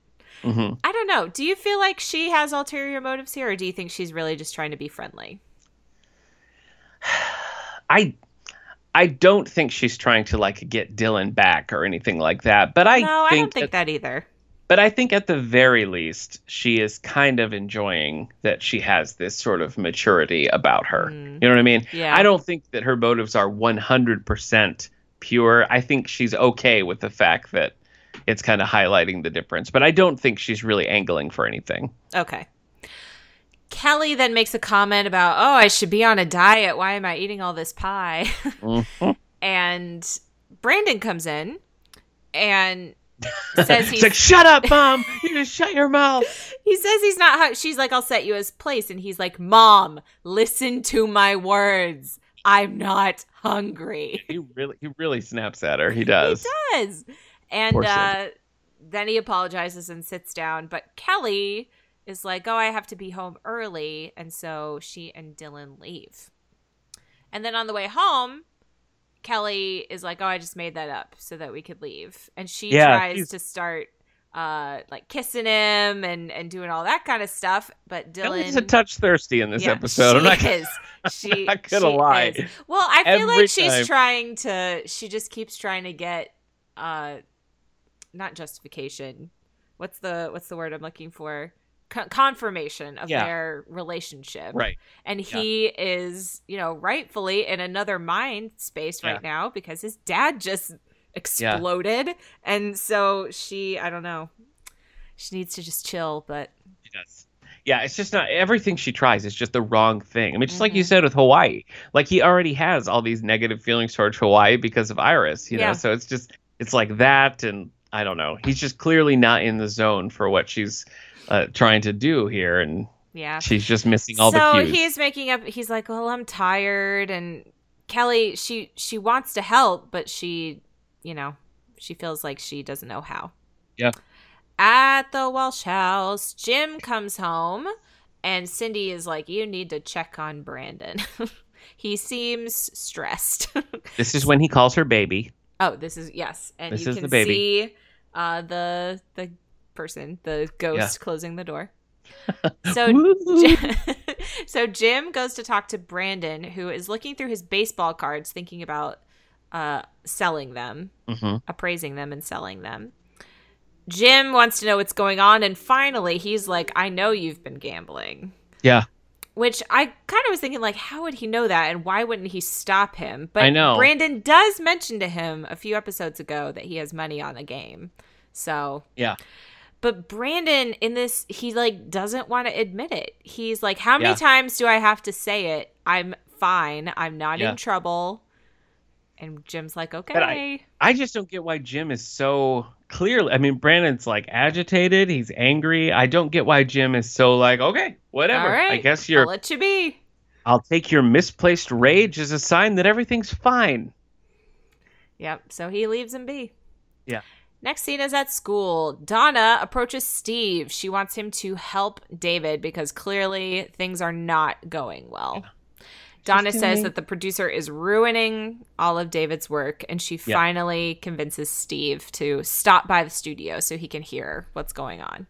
[SPEAKER 1] hmm
[SPEAKER 2] I don't know. Do you feel like she has ulterior motives here, or do you think she's really just trying to be friendly? [SIGHS]
[SPEAKER 1] I I don't think she's trying to like get Dylan back or anything like that. But I
[SPEAKER 2] no, I don't think that either.
[SPEAKER 1] But I think at the very least, she is kind of enjoying that she has this sort of maturity about her.
[SPEAKER 2] Mm.
[SPEAKER 1] You know what I mean?
[SPEAKER 2] Yeah.
[SPEAKER 1] I don't think that her motives are 100% pure. I think she's okay with the fact that it's kind of highlighting the difference. But I don't think she's really angling for anything.
[SPEAKER 2] Okay. Kelly then makes a comment about, "Oh, I should be on a diet. Why am I eating all this pie?" [LAUGHS]
[SPEAKER 1] Mhm.
[SPEAKER 2] and Brandon comes in and [LAUGHS] says
[SPEAKER 1] It's
[SPEAKER 2] he's
[SPEAKER 1] like, shut up, mom. You just shut your mouth. [LAUGHS]
[SPEAKER 2] he says he's not hu- she's like I'll set you his place and he's like mom listen to my words I'm not hungry
[SPEAKER 1] He really, he really snaps at her. He does. [LAUGHS]
[SPEAKER 2] he does and uh then he apologizes and sits down but Kelly is like oh I have to be home early and so she and Dylan leave and then on the way home Kelly is like oh I just made that up so that we could leave and she
[SPEAKER 1] Yeah,
[SPEAKER 2] tries
[SPEAKER 1] she's-
[SPEAKER 2] to start uh like kissing him and and doing all that kind of stuff but Dylan
[SPEAKER 1] Kelly's a touch thirsty in this
[SPEAKER 2] Yeah,
[SPEAKER 1] episode. I'm
[SPEAKER 2] she
[SPEAKER 1] not gonna-
[SPEAKER 2] is. [LAUGHS] She,
[SPEAKER 1] not gonna
[SPEAKER 2] she
[SPEAKER 1] lie.
[SPEAKER 2] is. Well, I feel
[SPEAKER 1] Every
[SPEAKER 2] like she's
[SPEAKER 1] time.
[SPEAKER 2] trying to. She just keeps trying to get, uh, not justification. What's the What's the word I'm looking for? Con- confirmation of
[SPEAKER 1] Yeah.
[SPEAKER 2] their relationship.
[SPEAKER 1] Right.
[SPEAKER 2] And he is, you know, rightfully in another mind space right
[SPEAKER 1] Yeah.
[SPEAKER 2] now because his dad just exploded, and so she, I don't know, she needs to just chill. But
[SPEAKER 1] She does. Yeah, it's just not everything she tries is just the wrong thing. I mean, just like you
[SPEAKER 2] Mhm.
[SPEAKER 1] said with Hawaii, like he already has all these negative feelings towards Hawaii because of Iris, you
[SPEAKER 2] Yeah.
[SPEAKER 1] know. So it's just it's like that, and I don't know. He's just clearly not in the zone for what she's uh, trying to do here, and
[SPEAKER 2] yeah,
[SPEAKER 1] she's just missing all
[SPEAKER 2] so
[SPEAKER 1] the cues.
[SPEAKER 2] So he's making up he's like well i'm tired and kelly she she wants to help but she you know she feels like she doesn't know how
[SPEAKER 1] Yeah.
[SPEAKER 2] at the walsh house jim comes home and cindy is like you need to check on brandon [LAUGHS] he seems stressed [LAUGHS]
[SPEAKER 1] This is when he calls her baby.
[SPEAKER 2] oh this is yes and
[SPEAKER 1] This
[SPEAKER 2] you can see uh the the person the ghost closing the door [LAUGHS] so Jim- [LAUGHS] so Jim goes to talk to Brandon, who is looking through his baseball cards, thinking about uh, selling them,
[SPEAKER 1] Mhm.
[SPEAKER 2] appraising them, and selling them. Jim wants to know what's going on, and finally, he's like, "I know you've been gambling."
[SPEAKER 1] Yeah.
[SPEAKER 2] Which I kind of was thinking, like, how would he know that, and why wouldn't he stop him? But
[SPEAKER 1] I know.
[SPEAKER 2] Brandon does mention to him a few episodes ago that he has money on the game, so
[SPEAKER 1] Yeah.
[SPEAKER 2] But Brandon in this, he like doesn't want to admit it. He's like, How many
[SPEAKER 1] Yeah.
[SPEAKER 2] times do I have to say it? I'm fine. I'm not
[SPEAKER 1] Yeah.
[SPEAKER 2] in trouble. And Jim's like, Okay.
[SPEAKER 1] But I just don't get why Jim is so clearly. I mean, Brandon's like agitated. He's angry. I don't get why Jim is so like, okay, whatever.
[SPEAKER 2] Right.
[SPEAKER 1] I guess
[SPEAKER 2] I'll
[SPEAKER 1] you're.
[SPEAKER 2] let you be.
[SPEAKER 1] I'll take your misplaced rage as a sign that everything's fine.
[SPEAKER 2] Yep. So he leaves him be.
[SPEAKER 1] Yeah.
[SPEAKER 2] Next scene is at school. Donna approaches Steve. She wants him to help David because clearly things are not going well. Donna says
[SPEAKER 1] doing-
[SPEAKER 2] that the producer is ruining all of David's work, and she
[SPEAKER 1] Yeah.
[SPEAKER 2] finally convinces Steve to stop by the studio so he can hear what's going on.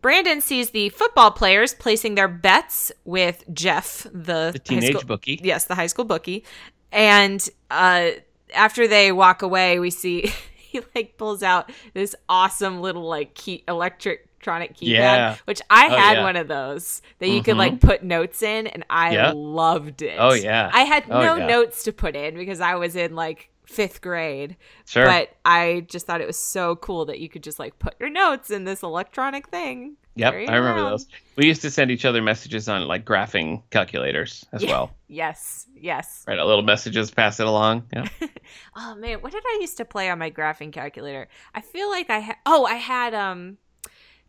[SPEAKER 2] Brandon sees the football players placing their bets with Jeff, the,
[SPEAKER 1] The teenage
[SPEAKER 2] school-
[SPEAKER 1] bookie.
[SPEAKER 2] Yes, the high school bookie. And uh, after they walk away, we see [LAUGHS] he like pulls out this awesome little like key electronic keypad,
[SPEAKER 1] Yeah.
[SPEAKER 2] which I
[SPEAKER 1] Oh,
[SPEAKER 2] had
[SPEAKER 1] yeah.
[SPEAKER 2] one of those that you could
[SPEAKER 1] Mhm.
[SPEAKER 2] like put notes in, and I
[SPEAKER 1] Yeah.
[SPEAKER 2] loved it.
[SPEAKER 1] Oh, yeah.
[SPEAKER 2] I had
[SPEAKER 1] Oh,
[SPEAKER 2] no notes to put in because I was in like fifth grade,
[SPEAKER 1] Sure.
[SPEAKER 2] but I just thought it was so cool that you could just like put your notes in this electronic thing.
[SPEAKER 1] Yep, I remember those. We used to send each other messages on like graphing calculators as
[SPEAKER 2] Yeah.
[SPEAKER 1] well. [LAUGHS]
[SPEAKER 2] Yes, yes.
[SPEAKER 1] Write out little messages, pass it along. Yeah. [LAUGHS]
[SPEAKER 2] Oh man, what did I used to play on my graphing calculator? I feel like I had. Oh, I had um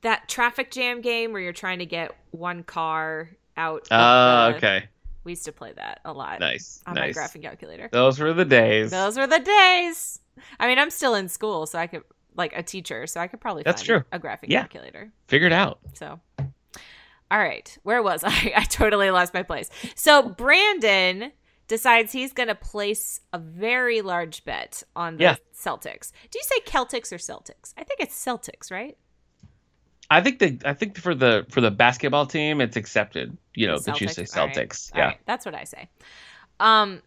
[SPEAKER 2] that traffic jam game where you're trying to get one car out. of
[SPEAKER 1] Oh,
[SPEAKER 2] the-
[SPEAKER 1] okay.
[SPEAKER 2] We used to play that a lot
[SPEAKER 1] Nice.
[SPEAKER 2] on
[SPEAKER 1] nice.
[SPEAKER 2] my graphing calculator.
[SPEAKER 1] Those were the days.
[SPEAKER 2] Those were the days. I mean, I'm still in school, so I could like a teacher, so I could probably
[SPEAKER 1] That's
[SPEAKER 2] find
[SPEAKER 1] true.
[SPEAKER 2] a graphic
[SPEAKER 1] Yeah.
[SPEAKER 2] calculator.
[SPEAKER 1] Figured out.
[SPEAKER 2] So All right, where was [LAUGHS] I? I totally lost my place. So Brandon decides he's going to place a very large bet on the
[SPEAKER 1] Yeah.
[SPEAKER 2] Celtics. Do you say Celtics or Celtics? I think it's Celtics, right?
[SPEAKER 1] I think the I think for the for the basketball team, it's accepted. You know that you say Celtics.
[SPEAKER 2] All
[SPEAKER 1] Yeah.
[SPEAKER 2] right, that's what I say. Um,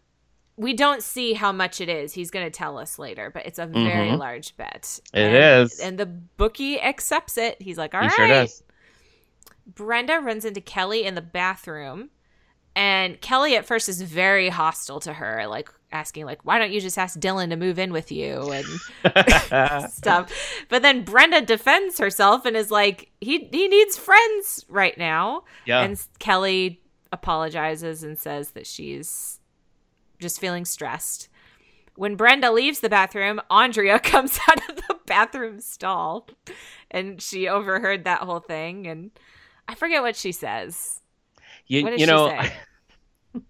[SPEAKER 2] we don't see how much it is. He's going to tell us later, but it's a very
[SPEAKER 1] Mhm.
[SPEAKER 2] large bet.
[SPEAKER 1] It
[SPEAKER 2] and,
[SPEAKER 1] is.
[SPEAKER 2] and the bookie accepts it. He's like, "All
[SPEAKER 1] he
[SPEAKER 2] right."
[SPEAKER 1] sure.
[SPEAKER 2] Brenda runs into Kelly in the bathroom, and Kelly at first is very hostile to her, like asking, like, "Why don't you just ask Dylan to move in with you?" and [LAUGHS] [LAUGHS] stuff. But then Brenda defends herself and is like, "He he needs friends right now."
[SPEAKER 1] yeah.
[SPEAKER 2] And Kelly apologizes and says that she's just feeling stressed. When Brenda leaves the bathroom, Andrea [LAUGHS] comes out of the bathroom stall and she overheard that whole thing. And I forget what she says.
[SPEAKER 1] you, you know,
[SPEAKER 2] say? [LAUGHS]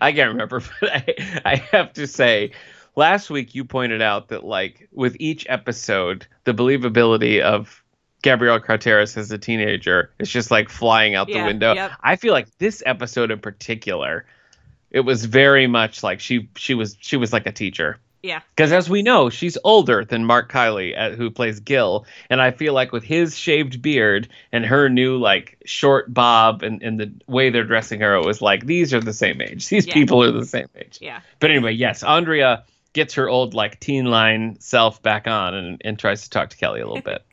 [SPEAKER 1] I can't remember, [LAUGHS] but I, I have to say, last week you pointed out that like with each episode, the believability of Gabrielle Carteris as a teenager is just like flying out the
[SPEAKER 2] Yeah,
[SPEAKER 1] window.
[SPEAKER 2] yep.
[SPEAKER 1] I feel like this episode in particular, it was very much like she she was she was like a teacher.
[SPEAKER 2] Yeah.
[SPEAKER 1] Because as we know, she's older than Mark Kiely, uh, who plays Gil, and I feel like with his shaved beard and her new like short bob and, and the way they're dressing her, it was like these are the same age. These
[SPEAKER 2] Yeah.
[SPEAKER 1] people are the same age.
[SPEAKER 2] Yeah.
[SPEAKER 1] But anyway, yes, Andrea gets her old like teen line self back on and, and tries to talk to Kelly a little [LAUGHS] bit.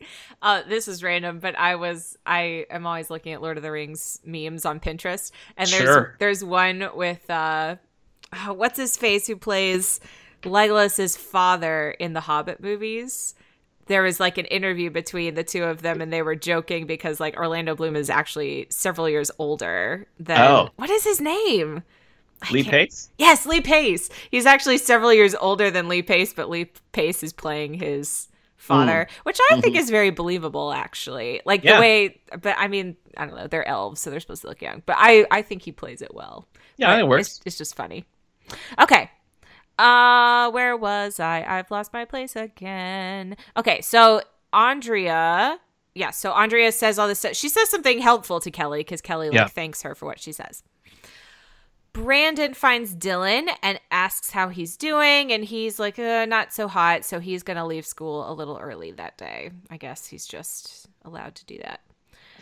[SPEAKER 2] Uh, this is random, but I was I am always looking at Lord of the Rings memes on Pinterest, and there's
[SPEAKER 1] Sure.
[SPEAKER 2] there's one with uh, oh, what's his face who plays Legolas's father in the Hobbit movies. There was like an interview between the two of them, and they were joking because like Orlando Bloom is actually several years older than
[SPEAKER 1] Oh.
[SPEAKER 2] what is his name? I
[SPEAKER 1] Lee Pace?
[SPEAKER 2] Yes, Lee Pace. He's actually several years older than Lee Pace, but Lee Pace is playing his father, which I think is very believable actually. Like
[SPEAKER 1] Mm. Mm-hmm. Yeah.
[SPEAKER 2] the way but I mean, I don't know, they're elves, so they're supposed to look young. But I I think he plays it well.
[SPEAKER 1] Yeah,
[SPEAKER 2] But
[SPEAKER 1] it works.
[SPEAKER 2] It's, it's just funny. Okay. Uh where was I? I've lost my place again. Okay, so Andrea yeah, so Andrea says all this stuff. She says something helpful to Kelly because Kelly like
[SPEAKER 1] Yeah.
[SPEAKER 2] thanks her for what she says. Brandon finds Dylan and asks how he's doing, and he's like, uh, not so hot. So he's going to leave school a little early that day. I guess he's just allowed to do that.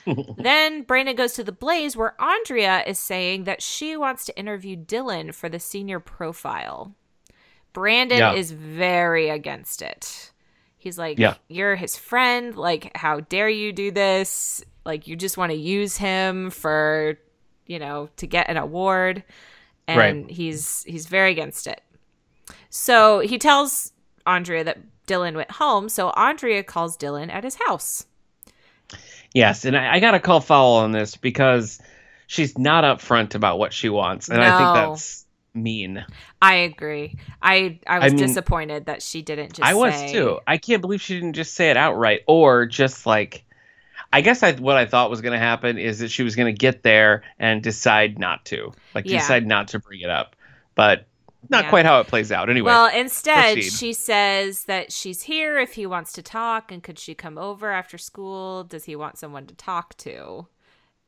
[SPEAKER 2] [LAUGHS] then Brandon goes to the Blaze, where Andrea is saying that she wants to interview Dylan for the senior profile. Brandon
[SPEAKER 1] Yeah.
[SPEAKER 2] is very against it. He's like,
[SPEAKER 1] Yeah.
[SPEAKER 2] You're his friend. Like, how dare you do this? Like, you just want to use him for, you know, to get an award. And
[SPEAKER 1] Right.
[SPEAKER 2] he's he's very against it. So he tells Andrea that Dylan went home. So Andrea calls Dylan at his house.
[SPEAKER 1] Yes, and I, I got to call foul on this because she's not upfront about what she wants, and I think that's mean.
[SPEAKER 2] I agree. I I was
[SPEAKER 1] I mean-
[SPEAKER 2] disappointed that she didn't just.
[SPEAKER 1] I was
[SPEAKER 2] say-
[SPEAKER 1] too. I can't believe she didn't just say it outright, or just like. I guess I, what I thought was going to happen is that she was going to get there and decide not to, like
[SPEAKER 2] Yeah.
[SPEAKER 1] decide not to bring it up, but not
[SPEAKER 2] Yeah.
[SPEAKER 1] quite how it plays out. Anyway,
[SPEAKER 2] Well, instead,
[SPEAKER 1] proceed.
[SPEAKER 2] she says that she's here if he wants to talk, and could she come over after school? Does he want someone to talk to?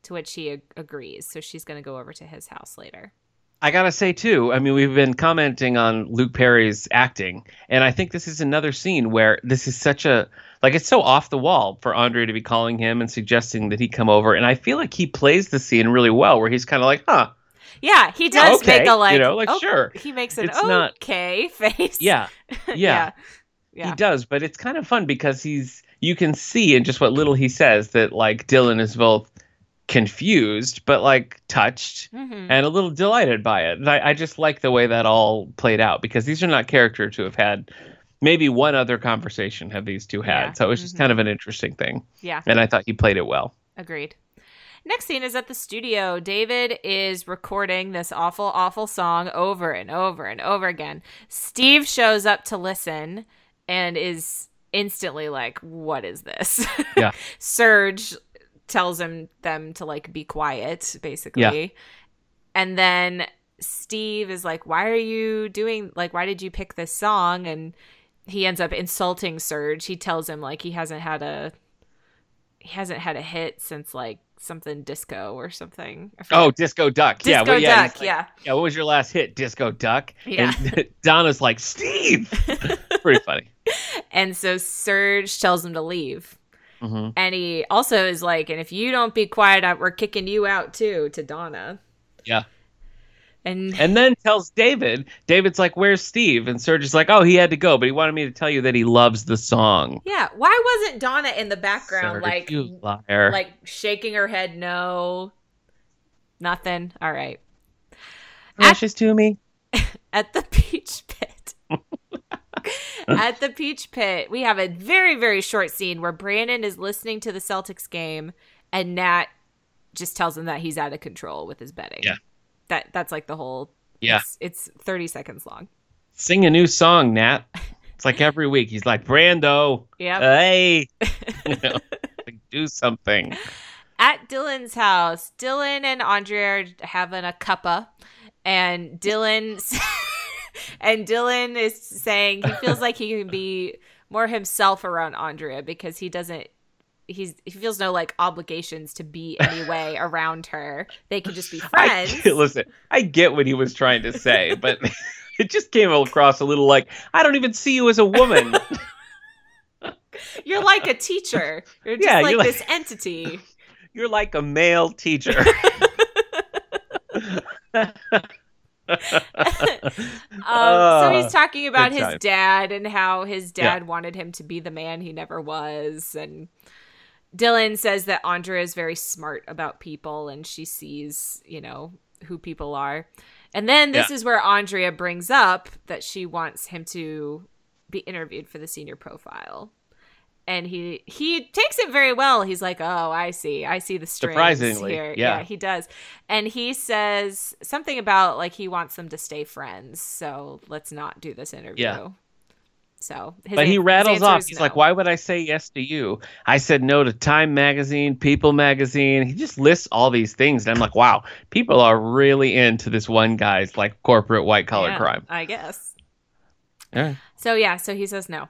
[SPEAKER 2] To which he ag- agrees. So she's going to go over to his house later.
[SPEAKER 1] I gotta say too. I mean, we've been commenting on Luke Perry's acting, and I think this is another scene where this is such a like it's so off the wall for Andre to be calling him and suggesting that he come over, and I feel like he plays the scene really well, where he's kind of like, "Huh,
[SPEAKER 2] Yeah, he does
[SPEAKER 1] okay,"
[SPEAKER 2] make a like,
[SPEAKER 1] you know, like
[SPEAKER 2] oh,
[SPEAKER 1] sure,
[SPEAKER 2] He makes an
[SPEAKER 1] It's not-
[SPEAKER 2] okay face.
[SPEAKER 1] yeah, yeah, [LAUGHS]
[SPEAKER 2] yeah. Yeah.
[SPEAKER 1] he does." But it's kind of fun because he's you can see in just what little he says that like Dylan is both confused but like touched
[SPEAKER 2] Mhm.
[SPEAKER 1] and a little delighted by it. And I, I just like the way that all played out because these are not characters who have had maybe one other conversation have these two had.
[SPEAKER 2] Yeah.
[SPEAKER 1] So it was just
[SPEAKER 2] Mhm.
[SPEAKER 1] kind of an interesting thing.
[SPEAKER 2] Yeah.
[SPEAKER 1] And I thought he played it well.
[SPEAKER 2] Agreed. Next scene is at the studio. David is recording this awful, awful song over and over and over again. Steve shows up to listen and is instantly like, What is this?
[SPEAKER 1] Yeah. [LAUGHS]
[SPEAKER 2] Serge tells him them to like be quiet, basically.
[SPEAKER 1] Yeah.
[SPEAKER 2] And then Steve is like, Why are you doing like why did you pick this song? And he ends up insulting Serge. He tells him like he hasn't had a he hasn't had a hit since like something disco or something.
[SPEAKER 1] Oh. Disco Duck. yeah,
[SPEAKER 2] disco
[SPEAKER 1] well, yeah,
[SPEAKER 2] duck.
[SPEAKER 1] like,
[SPEAKER 2] yeah.
[SPEAKER 1] yeah. What was your last hit? Disco Duck.
[SPEAKER 2] Yeah.
[SPEAKER 1] And [LAUGHS] Donna's like, Steve. [LAUGHS] Pretty funny.
[SPEAKER 2] And so Serge tells him to leave.
[SPEAKER 1] Hmm
[SPEAKER 2] And he also is like, and if you don't be quiet, we're kicking you out too, to Donna.
[SPEAKER 1] Yeah.
[SPEAKER 2] And [LAUGHS]
[SPEAKER 1] And then tells David. David's like, "Where's Steve?" And Serge is like, "Oh, he had to go, but he wanted me to tell you that he loves the song."
[SPEAKER 2] yeah, why wasn't Donna in the background,
[SPEAKER 1] Serge,
[SPEAKER 2] like,
[SPEAKER 1] you liar.
[SPEAKER 2] like shaking her head no? Nothing. All right.
[SPEAKER 1] precious to me. [LAUGHS]
[SPEAKER 2] At the Peach Pit. At the Peach Pit, we have a very, very short scene where Brandon is listening to the Celtics game and Nat just tells him that he's out of control with his betting.
[SPEAKER 1] Yeah.
[SPEAKER 2] That that's like the whole
[SPEAKER 1] Yeah.
[SPEAKER 2] It's, it's 30 seconds long.
[SPEAKER 1] Sing a new song, Nat. It's like every week he's like, "Brando,
[SPEAKER 2] Yeah.
[SPEAKER 1] hey, [LAUGHS] you know, like, do something."
[SPEAKER 2] At Dylan's house, Dylan and Andrea are having a cuppa, and Dylan [LAUGHS] and Dylan is saying he feels like he can be more himself around Andrea because he doesn't. He's he feels no like obligations to be any way around her. They can just be
[SPEAKER 1] I,
[SPEAKER 2] friends. [LAUGHS]
[SPEAKER 1] listen, I get what he was trying to say, but [LAUGHS] it just came across a little like, "I don't even see you as a woman." [LAUGHS]
[SPEAKER 2] You're like a teacher. You're just
[SPEAKER 1] Yeah,
[SPEAKER 2] like
[SPEAKER 1] you're like-
[SPEAKER 2] this entity.
[SPEAKER 1] You're like a male teacher. [LAUGHS]
[SPEAKER 2] Um, so he's
[SPEAKER 1] Ah,
[SPEAKER 2] talking about
[SPEAKER 1] good
[SPEAKER 2] his
[SPEAKER 1] time.
[SPEAKER 2] dad and how his
[SPEAKER 1] Yeah.
[SPEAKER 2] dad wanted him to be the man he never was. And Dylan says that Andrea is very smart about people and she sees, you know, who people are. And then this is where Andrea brings up that she wants him to be interviewed for the senior profile. And he he takes it very well. He's like, "Oh, I see. I see the strings
[SPEAKER 1] Surprisingly,
[SPEAKER 2] here."
[SPEAKER 1] yeah.
[SPEAKER 2] he does. And he says something about like he wants them to stay friends. So let's not do this interview.
[SPEAKER 1] Yeah.
[SPEAKER 2] So, his
[SPEAKER 1] but he
[SPEAKER 2] an-
[SPEAKER 1] rattles off. He's
[SPEAKER 2] no.
[SPEAKER 1] like, "Why would I say yes to you? I said no to Time Magazine, People Magazine." He just lists all these things, and I'm like, "Wow, people are really into this one guy's like corporate white collar
[SPEAKER 2] Yeah,
[SPEAKER 1] crime."
[SPEAKER 2] I guess.
[SPEAKER 1] Yeah.
[SPEAKER 2] So yeah, so he says no.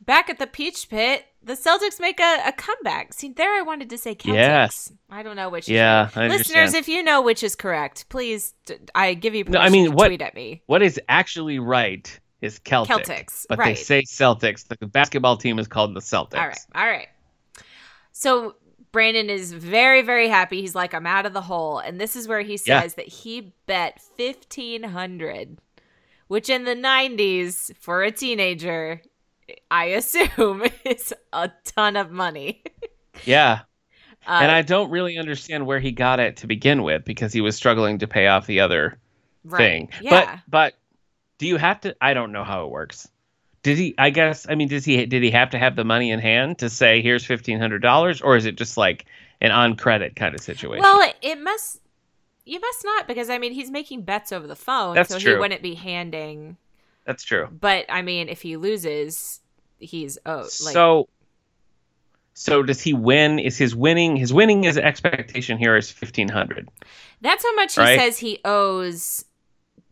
[SPEAKER 2] Back at the Peach Pit, the Celtics make a, a comeback. See, there I wanted to say Celtics.
[SPEAKER 1] Yes.
[SPEAKER 2] I don't know which.
[SPEAKER 1] Yeah,
[SPEAKER 2] listeners, if you know which is correct, please. d- I give you
[SPEAKER 1] No, I mean,
[SPEAKER 2] to
[SPEAKER 1] what-
[SPEAKER 2] tweet at me.
[SPEAKER 1] What is actually right is Celtic.
[SPEAKER 2] Celtics,
[SPEAKER 1] but
[SPEAKER 2] right.
[SPEAKER 1] they say Celtics. The basketball team is called the Celtics.
[SPEAKER 2] All right, all right. So Brandon is very, very happy. He's like, I'm out of the hole, and this is where he says
[SPEAKER 1] Yeah.
[SPEAKER 2] that he bet fifteen hundred, which in the '90s for a teenager, I assume [LAUGHS] is a ton of money.
[SPEAKER 1] Yeah,
[SPEAKER 2] Uh,
[SPEAKER 1] and I don't really understand where he got it to begin with because he was struggling to pay off the other
[SPEAKER 2] right.
[SPEAKER 1] thing.
[SPEAKER 2] Yeah.
[SPEAKER 1] But but do you have to? I don't know how it works. Did he? I guess. I mean, does he? Did he have to have the money in hand to say here's fifteen hundred dollars, or is it just like an on credit kind of situation?
[SPEAKER 2] well, it, it must. You must not because I mean he's making bets over the phone,
[SPEAKER 1] That's
[SPEAKER 2] so he wouldn't be handing.
[SPEAKER 1] That's true.
[SPEAKER 2] But I mean, if he loses, he's oh like
[SPEAKER 1] so so does he win? Is his winning his winning his expectation here is fifteen hundred?
[SPEAKER 2] That's how much he says he owes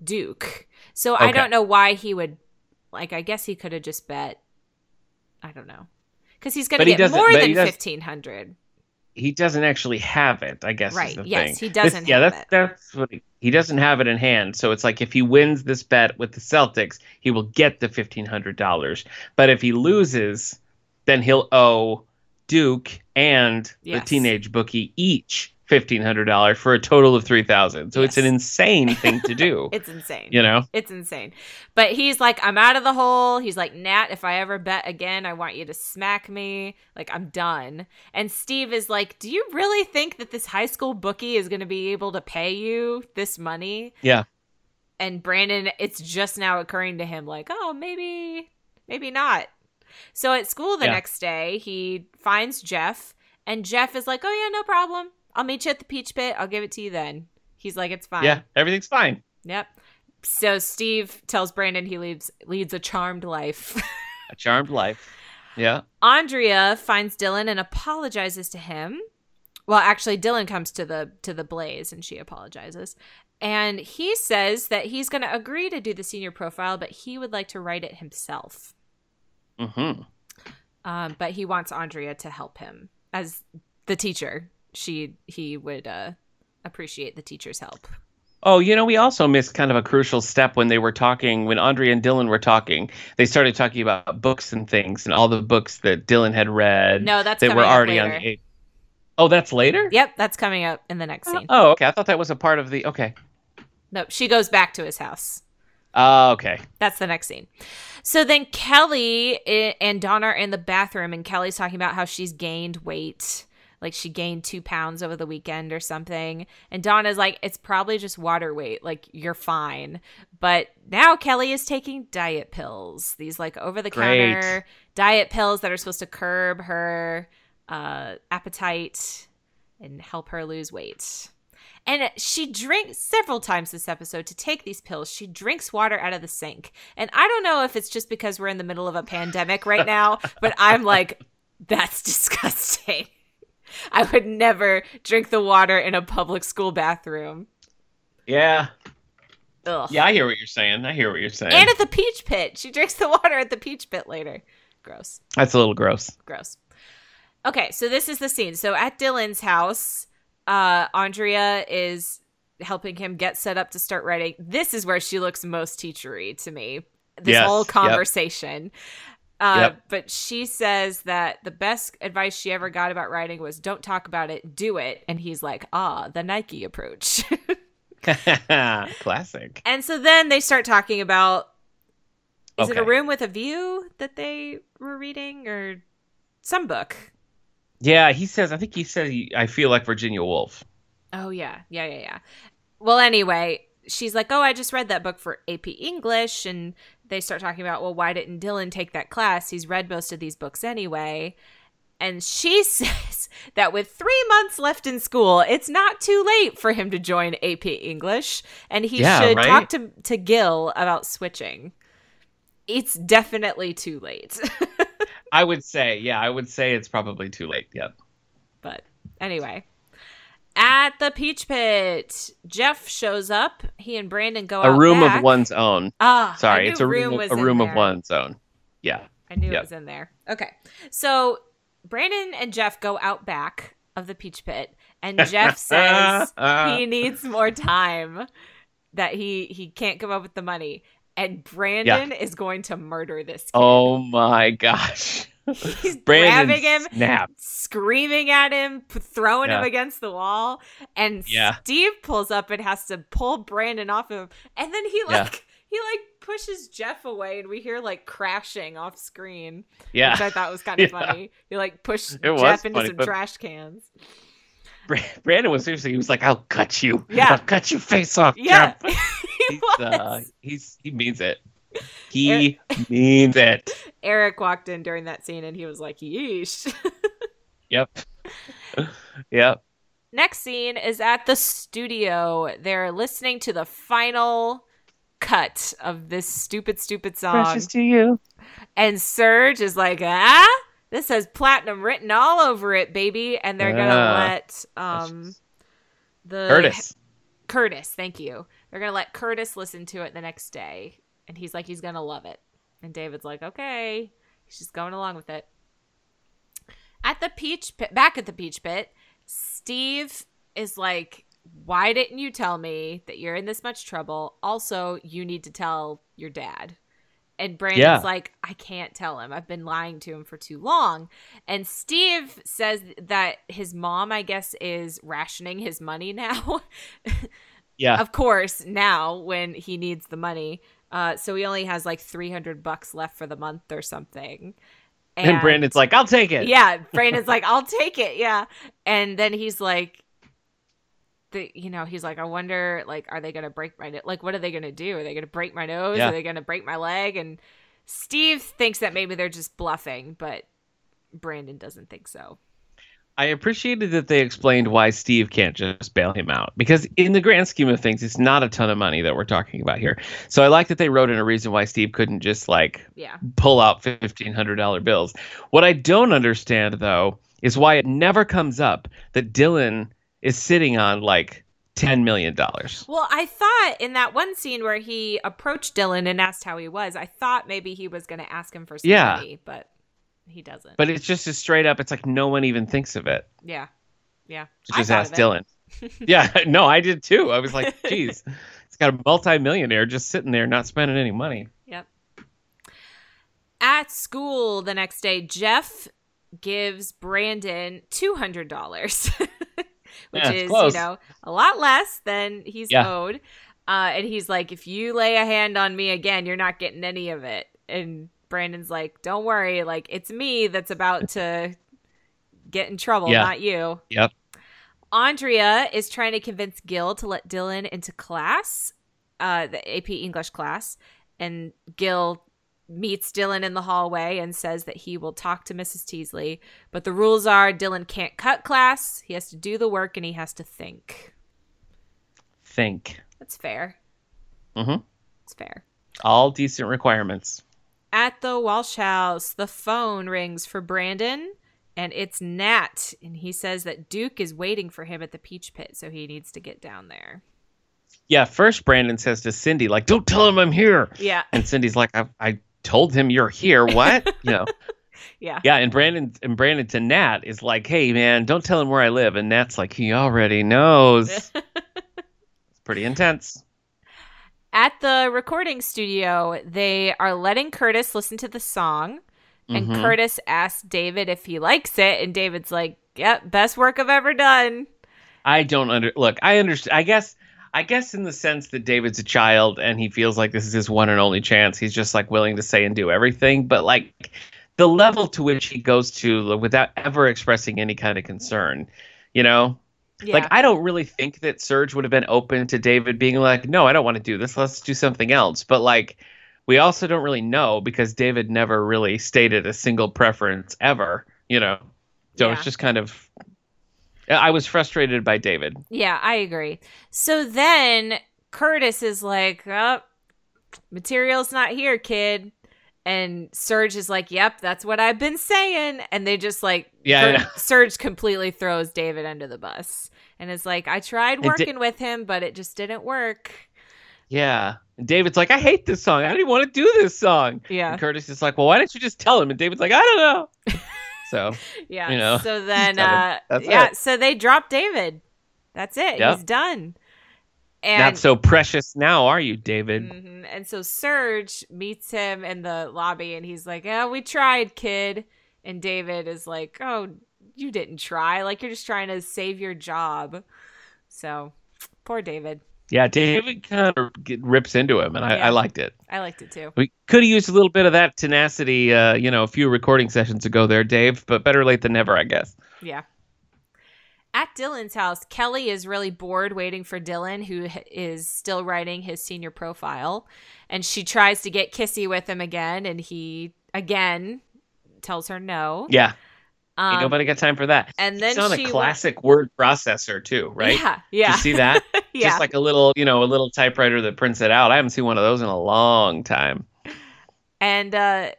[SPEAKER 2] Duke. So I don't know why he would like I guess he could have just bet I don't know. Cuz he's going to get more than 1500.
[SPEAKER 1] He doesn't actually have it. I guess.
[SPEAKER 2] Right,
[SPEAKER 1] Is the
[SPEAKER 2] yes,
[SPEAKER 1] thing.
[SPEAKER 2] he doesn't
[SPEAKER 1] yeah,
[SPEAKER 2] have
[SPEAKER 1] that's
[SPEAKER 2] it.
[SPEAKER 1] that's what he, he doesn't have it in hand. So it's like if he wins this bet with the Celtics, he will get the fifteen hundred dollars. But if he loses, then he'll owe Duke and
[SPEAKER 2] Yes.
[SPEAKER 1] the teenage bookie each fifteen hundred dollars for a total of three thousand. So it's an insane [LAUGHS] thing to do.
[SPEAKER 2] It's insane.
[SPEAKER 1] you know.
[SPEAKER 2] It's insane. But he's like, I'm out of the hole. He's like, Nat, if I ever bet again, I want you to smack me. Like, I'm done. And Steve is like, Do you really think that this high school bookie is going to be able to pay you this money?
[SPEAKER 1] Yeah.
[SPEAKER 2] And Brandon, it's just now occurring to him, like, oh, maybe, maybe not. So at school the
[SPEAKER 1] Yeah.
[SPEAKER 2] next day, he finds Jeff, and Jeff is like, oh, yeah, no problem. I'll meet you at the Peach Pit. I'll give it to you then. He's like, it's fine.
[SPEAKER 1] Yeah, everything's fine.
[SPEAKER 2] Yep. So Steve tells Brandon he leads leads a charmed life. [LAUGHS]
[SPEAKER 1] A charmed life. Yeah.
[SPEAKER 2] Andrea finds Dylan and apologizes to him. Well, actually Dylan comes to the to the blaze and she apologizes. And he says that he's going to agree to do the senior profile, but he would like to write it himself.
[SPEAKER 1] Mm-hmm.
[SPEAKER 2] Um, but he wants Andrea to help him as the teacher, she he would uh, appreciate the teacher's help.
[SPEAKER 1] Oh, you know, we also missed kind of a crucial step when they were talking, when Andre and Dylan were talking. They started talking about books and things and all the books that Dylan had read.
[SPEAKER 2] No, that's
[SPEAKER 1] that
[SPEAKER 2] coming
[SPEAKER 1] were already on the. Oh, that's later?
[SPEAKER 2] Yep, that's coming up in the next scene.
[SPEAKER 1] Oh, okay. I thought that was a part of the. Okay.
[SPEAKER 2] No, she goes back to his house.
[SPEAKER 1] Oh, okay.
[SPEAKER 2] That's the next scene. So then Kelly and Donna are in the bathroom, and Kelly's talking about how she's gained weight. Like she gained two pounds over the weekend or something. And Donna's like, it's probably just water weight. Like, you're fine. But now Kelly is taking diet pills. These like over the counter diet pills that are supposed to curb her uh, appetite and help her lose weight. And she drinks several times this episode to take these pills. She drinks water out of the sink. And I don't know if it's just because we're in the middle of a pandemic right now, but I'm like, that's [LAUGHS] disgusting. [LAUGHS] I would never drink the water in a public school bathroom.
[SPEAKER 1] Yeah.
[SPEAKER 2] Ugh.
[SPEAKER 1] Yeah, I hear what you're saying. I hear what you're saying.
[SPEAKER 2] And at the peach pit. She drinks the [LAUGHS] water at the peach pit later. Gross.
[SPEAKER 1] That's a little gross.
[SPEAKER 2] gross. Okay, so this is the scene. So at Dylan's house, uh, Andrea is helping him get set up to start writing. This is where she looks most teachery to me. This
[SPEAKER 1] Yes,
[SPEAKER 2] whole conversation. Uh,
[SPEAKER 1] Yep.
[SPEAKER 2] But she says that the best advice she ever got about writing was don't talk about it, do it. And he's like, ah, the Nike approach. [LAUGHS]
[SPEAKER 1] Classic.
[SPEAKER 2] and so then they start talking about is it a room with a view that they were reading or some book?
[SPEAKER 1] Yeah, he says. I think he said. I feel like Virginia Woolf.
[SPEAKER 2] Oh yeah, yeah, yeah, yeah. Well, anyway, she's like, "Oh, I just read that book for AP English," and they start talking about, "Well, why didn't Dylan take that class? He's read most of these books anyway." And she [LAUGHS] says that with three months left in school, it's not too late for him to join AP English, and he
[SPEAKER 1] Yeah,
[SPEAKER 2] should
[SPEAKER 1] right?
[SPEAKER 2] talk to to Gil about switching. It's definitely too late. [LAUGHS]
[SPEAKER 1] I would say. Yeah, I would say it's probably too late. Yep.
[SPEAKER 2] But anyway, at the Peach Pit, Jeff shows up. He and Brandon go
[SPEAKER 1] A room
[SPEAKER 2] back.
[SPEAKER 1] of one's own.
[SPEAKER 2] Ah, I
[SPEAKER 1] Sorry, it's a room. Of, a room of one's own. Yeah.
[SPEAKER 2] I knew it was in there. Okay, so Brandon and Jeff go out back of the Peach Pit, and Jeff [LAUGHS] says he [LAUGHS] needs more time. That he he can't come up with the money, and Brandon is going to murder this kid.
[SPEAKER 1] Oh my gosh. [LAUGHS]
[SPEAKER 2] He's
[SPEAKER 1] Brandon
[SPEAKER 2] grabbing him,
[SPEAKER 1] snap.
[SPEAKER 2] screaming at him, throwing him against the wall, and
[SPEAKER 1] Yeah.
[SPEAKER 2] Steve pulls up and has to pull Brandon off of him, and then he
[SPEAKER 1] Yeah.
[SPEAKER 2] like he like pushes Jeff away, and we hear like crashing off screen,
[SPEAKER 1] Yeah.
[SPEAKER 2] which I thought was [LAUGHS] kind of
[SPEAKER 1] Yeah.
[SPEAKER 2] funny. He like pushed
[SPEAKER 1] It
[SPEAKER 2] Jeff into
[SPEAKER 1] funny,
[SPEAKER 2] some
[SPEAKER 1] but-
[SPEAKER 2] trash cans.
[SPEAKER 1] Brandon was seriously. He was like, "I'll cut you.
[SPEAKER 2] Yeah.
[SPEAKER 1] I'll cut your face off."
[SPEAKER 2] Yeah, [LAUGHS] he
[SPEAKER 1] He's,
[SPEAKER 2] was.
[SPEAKER 1] uh, he's he means it. He means it. [LAUGHS]
[SPEAKER 2] Eric walked in during that scene, and he was like, "Yeesh." [LAUGHS]
[SPEAKER 1] Yep. [LAUGHS] yep.
[SPEAKER 2] Next scene is at the studio. They're listening to the final cut of this stupid, stupid song.
[SPEAKER 1] Precious to you.
[SPEAKER 2] And Serge is like, ah, this has platinum written all over it, baby. And they're gonna
[SPEAKER 1] Ah.
[SPEAKER 2] let um the
[SPEAKER 1] Curtis.
[SPEAKER 2] Curtis, thank you. They're gonna let Curtis listen to it the next day. And he's like, he's gonna love it. And David's like, okay. He's just going along with it. At the peach pit back at the peach pit, Steve is like, Why didn't you tell me that you're in this much trouble? Also, you need to tell your dad. And Brandon's
[SPEAKER 1] Yeah.
[SPEAKER 2] like, I can't tell him. I've been lying to him for too long. And Steve says that his mom, I guess, is rationing his money [LAUGHS] now.
[SPEAKER 1] Yeah.
[SPEAKER 2] of course, now when he needs the money. Uh, so he only has like 300 bucks left for the month or something.
[SPEAKER 1] And, Brandon's like, "I'll take it."
[SPEAKER 2] yeah, [LAUGHS] Brandon's like, I'll take it. Yeah. And then he's like, the, you know, he's like, I wonder, like, are they going to break my, like, what are they going to do? Are they going to break my nose?
[SPEAKER 1] Yeah.
[SPEAKER 2] Are they going to break my leg? And Steve thinks that maybe they're just bluffing, but Brandon doesn't think so.
[SPEAKER 1] I appreciated that they explained why Steve can't just bail him out because, in the grand scheme of things, it's not a ton of money that we're talking about here. So I like that they wrote in a reason why Steve couldn't just like
[SPEAKER 2] Yeah.
[SPEAKER 1] pull out fifteen hundred dollar bills. What I don't understand though is why it never comes up that Dylan is sitting on like ten million dollars.
[SPEAKER 2] Well, I thought in that one scene where he approached Dylan and asked how he was, I thought maybe he was going to ask him for some
[SPEAKER 1] Yeah.
[SPEAKER 2] money, but he doesn't.
[SPEAKER 1] But it's just as straight up. It's like no one even thinks of it.
[SPEAKER 2] yeah, yeah.
[SPEAKER 1] So just ask. Dylan. [LAUGHS] yeah, no, I did too. I was like, [LAUGHS] geez, it's got a multi-millionaire just sitting there not spending any money.
[SPEAKER 2] Yep. At school the next day, Jeff gives Brandon two hundred dollars, [LAUGHS] which
[SPEAKER 1] Yeah,
[SPEAKER 2] is
[SPEAKER 1] close.
[SPEAKER 2] you know a lot less than he's
[SPEAKER 1] Yeah.
[SPEAKER 2] owed. Uh, and he's like, "If you lay a hand on me again, you're not getting any of it." And Brandon's like, "Don't worry, like it's me that's about to get in trouble,
[SPEAKER 1] Yeah.
[SPEAKER 2] not you."
[SPEAKER 1] Yep.
[SPEAKER 2] Andrea is trying to convince Gil to let Dylan into class, uh, the AP English class, and Gil meets Dylan in the hallway and says that he will talk to Mrs. Teasley. But the rules are Dylan can't cut class, he has to do the work, and he has to think.
[SPEAKER 1] Think.
[SPEAKER 2] That's fair.
[SPEAKER 1] Mm-hmm.
[SPEAKER 2] It's fair.
[SPEAKER 1] All decent requirements.
[SPEAKER 2] At the Walsh house, the phone rings for Brandon, and it's Nat, and he says that Duke is waiting for him at the Peach Pit, so he needs to get down there.
[SPEAKER 1] Yeah, first Brandon says to Cindy, like, don't tell him I'm here.
[SPEAKER 2] Yeah,
[SPEAKER 1] And Cindy's like, I, I told him you're here. What? [LAUGHS] you know.
[SPEAKER 2] yeah.
[SPEAKER 1] Yeah, and Brandon and Brandon to Nat is like, hey man, don't tell him where I live. And Nat's like, he already knows. [LAUGHS] it's pretty intense.
[SPEAKER 2] At the recording studio, they are letting Curtis listen to the song, and
[SPEAKER 1] Mhm.
[SPEAKER 2] Curtis asks David if he likes it, and David's like, "Yep, best work I've ever done."
[SPEAKER 1] I don't under look. I understand. I guess. I guess in the sense that David's a child and he feels like this is his one and only chance. He's just like willing to say and do everything. But like the level to which he goes to without ever expressing any kind of concern, you know.
[SPEAKER 2] Yeah,
[SPEAKER 1] Like I don't really think that Serge would have been open to David being like, "No, I don't want to do this. Let's do something else." But like we also don't really know because David never really stated a single preference ever, you know. So
[SPEAKER 2] Yeah.
[SPEAKER 1] it's just kind of I was frustrated by David.
[SPEAKER 2] yeah, I agree. So then Curtis is like, "Oh, material's not here, kid." And Serge is like, "Yep, that's what I've been saying." And they just like,
[SPEAKER 1] Yeah, I [LAUGHS]
[SPEAKER 2] Serge completely throws David under the bus and is like, "I tried
[SPEAKER 1] It di-
[SPEAKER 2] working with him, but it just didn't work."
[SPEAKER 1] Yeah. And David's like, "I hate this song. I don't even want to do this song."
[SPEAKER 2] Yeah.
[SPEAKER 1] And Curtis is like, "Well, why don't you just tell him?" And David's like, "I don't know." [LAUGHS] so,
[SPEAKER 2] Yeah.
[SPEAKER 1] you know,
[SPEAKER 2] So then, uh, yeah.
[SPEAKER 1] it.
[SPEAKER 2] So they drop David. That's it.
[SPEAKER 1] Yep.
[SPEAKER 2] He's done. And
[SPEAKER 1] not so precious now, are you, David?
[SPEAKER 2] Mhm. and so Serge meets him in the lobby, and he's like, "Yeah, we tried, kid." And David is like, "Oh, you didn't try. Like you're just trying to save your job." So poor David.
[SPEAKER 1] Yeah, David kind of rips into him, and I,
[SPEAKER 2] Yeah.
[SPEAKER 1] I liked it.
[SPEAKER 2] I liked it too.
[SPEAKER 1] We could have used a little bit of that tenacity, uh, you know, a few recording sessions ago there, Dave, but better late than never, I guess.
[SPEAKER 2] Yeah. Dylan's house, Kelly is really bored waiting for Dylan, who is still writing his senior profile. And she tries to get kissy with him again, and he again tells her no.
[SPEAKER 1] Yeah,
[SPEAKER 2] Um,
[SPEAKER 1] ain't nobody got time for that.
[SPEAKER 2] and then
[SPEAKER 1] it's on
[SPEAKER 2] she
[SPEAKER 1] a classic word processor too, right?
[SPEAKER 2] Yeah, yeah,
[SPEAKER 1] You see that? [LAUGHS]
[SPEAKER 2] yeah.
[SPEAKER 1] Just like a little, you know, a little typewriter that prints it out. I haven't seen one of those in a long time.
[SPEAKER 2] and uh,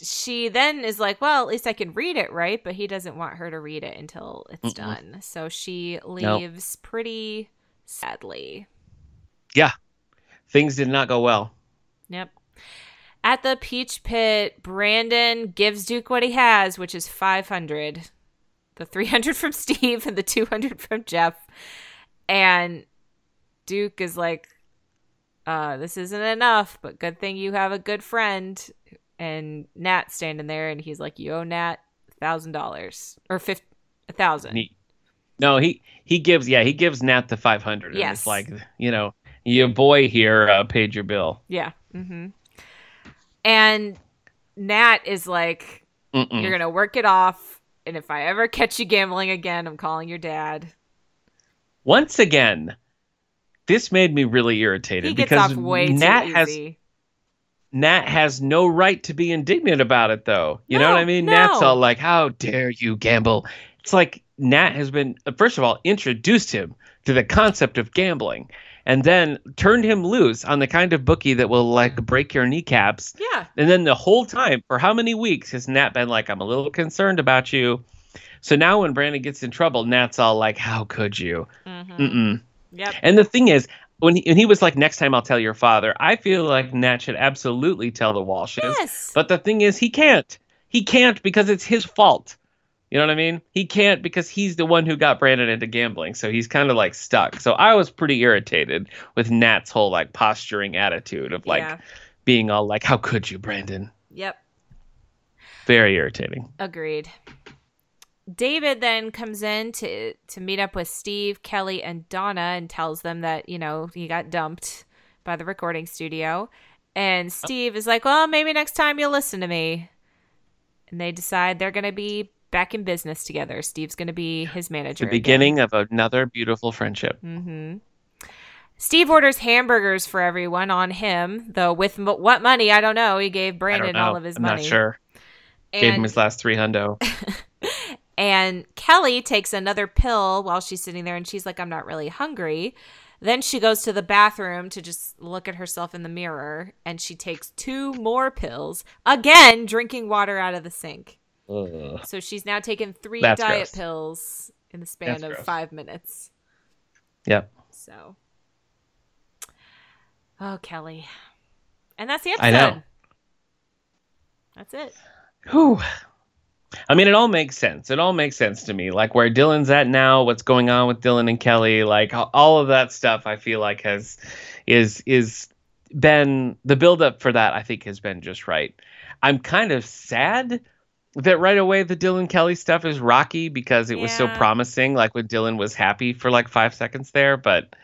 [SPEAKER 2] she then is like, "Well, at least I can read it, right?" But he doesn't want her to read it until it's
[SPEAKER 1] Mm-mm.
[SPEAKER 2] done. So she leaves pretty sadly. Yeah.
[SPEAKER 1] Things did not go well.
[SPEAKER 2] Yep. At the Peach Pit, Brandon gives Duke what he has, which is 500. The 300 from [LAUGHS] Steve and the 200 from Jeff. And Duke is like, uh, this isn't enough, but good thing you have a good friend. And Nat standing there, and he's like, you owe Nat $1,000 or fif- a thousand.
[SPEAKER 1] No, he he gives yeah he gives Nat the five hundred.
[SPEAKER 2] Yes.
[SPEAKER 1] it's like you know your boy here uh, paid your bill.
[SPEAKER 2] Yeah. Mm-hmm. And Nat is like,
[SPEAKER 1] Mm-mm.
[SPEAKER 2] You're gonna work it off, and if I ever catch you gambling again, I'm calling your dad.
[SPEAKER 1] Once again, this made me really irritated
[SPEAKER 2] He gets
[SPEAKER 1] because
[SPEAKER 2] off way
[SPEAKER 1] Nat
[SPEAKER 2] too
[SPEAKER 1] has. Nat has no right to be indignant about it, though. You know what I mean?
[SPEAKER 2] no.
[SPEAKER 1] Nat's all like, "How dare you gamble?" It's like Nat has been, first of all, introduced him to the concept of gambling, and then turned him loose on the kind of bookie that will like break your kneecaps.
[SPEAKER 2] Yeah,
[SPEAKER 1] And then the whole time, for how many weeks has Nat been like, "I'm a little concerned about you." So now when Brandon gets in trouble, Nat's all like, "How could you?"
[SPEAKER 2] mm-hmm.
[SPEAKER 1] Mm-mm.
[SPEAKER 2] yep,
[SPEAKER 1] And the thing is, when he, when he was like, "Next time I'll tell your father," I feel like Nat should absolutely tell the Walshes.
[SPEAKER 2] yes,
[SPEAKER 1] But the thing is, he can't. he can't because it's his fault. You know what I mean? He can't because he's the one who got Brandon into gambling. So he's kind of like stuck. So I was pretty irritated with Nat's whole like posturing attitude of like
[SPEAKER 2] Yeah.
[SPEAKER 1] being all like, How could you, Brandon?
[SPEAKER 2] Yep.
[SPEAKER 1] Very irritating.
[SPEAKER 2] Agreed. David then comes in to to meet up with Steve, Kelly, and Donna and tells them that, you know, he got dumped by the recording studio. And Steve is like, Well, maybe next time you'll listen to me. And they decide they're gonna be back in business together. Steve's gonna be his manager.
[SPEAKER 1] The beginning of another beautiful friendship.
[SPEAKER 2] Mm-hmm. Steve orders hamburgers for everyone on him, though with m- what money I don't know. He gave Brandon all of his
[SPEAKER 1] I'm
[SPEAKER 2] money.
[SPEAKER 1] not sure. Gave him his last three hundo. [LAUGHS]
[SPEAKER 2] And Kelly takes another pill while she's sitting there and she's like, I'm not really hungry. Then she goes to the bathroom to just look at herself in the mirror and she takes two more pills, again, drinking water out of the sink.
[SPEAKER 1] Ugh.
[SPEAKER 2] So she's now taken three
[SPEAKER 1] That's
[SPEAKER 2] diet
[SPEAKER 1] gross.
[SPEAKER 2] pills in the span
[SPEAKER 1] That's
[SPEAKER 2] of
[SPEAKER 1] gross.
[SPEAKER 2] five minutes.
[SPEAKER 1] Yep.
[SPEAKER 2] So, oh, Kelly. And that's the episode.
[SPEAKER 1] I know.
[SPEAKER 2] That's it.
[SPEAKER 1] Whew. I mean, it all makes sense. It all makes sense to me. Like where Dylan's at now, what's going on with Dylan and Kelly, like all of that stuff. I feel like has is is been the buildup for that. I think has been just right. I'm kind of sad that right away the Dylan Kelly stuff is rocky because it was so promising. Like when Dylan was happy for like five seconds there, but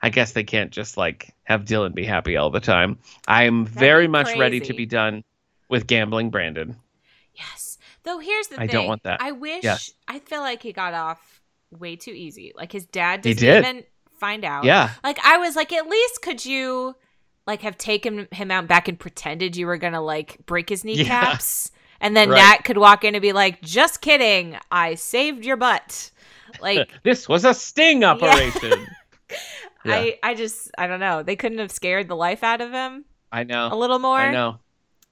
[SPEAKER 1] I guess they can't just like have Dylan be happy all the time. I'm very much ready to be done with gambling Brandon.
[SPEAKER 2] Yes. Though here's the
[SPEAKER 1] I
[SPEAKER 2] thing.
[SPEAKER 1] don't want that.
[SPEAKER 2] I wish
[SPEAKER 1] Yes.
[SPEAKER 2] I feel like he got off way too easy. Like his dad doesn't
[SPEAKER 1] did.
[SPEAKER 2] even find out.
[SPEAKER 1] Yeah.
[SPEAKER 2] Like I was like, at least could you like have taken him out back and pretended you were gonna like break his [LAUGHS] kneecaps? And then
[SPEAKER 1] Right.
[SPEAKER 2] Nat could walk in and be like, just kidding. I saved your butt. Like [LAUGHS]
[SPEAKER 1] this was a sting operation. [LAUGHS] Yeah.
[SPEAKER 2] I, I just I don't know. They couldn't have scared the life out of him
[SPEAKER 1] I know.
[SPEAKER 2] a little more.
[SPEAKER 1] I know.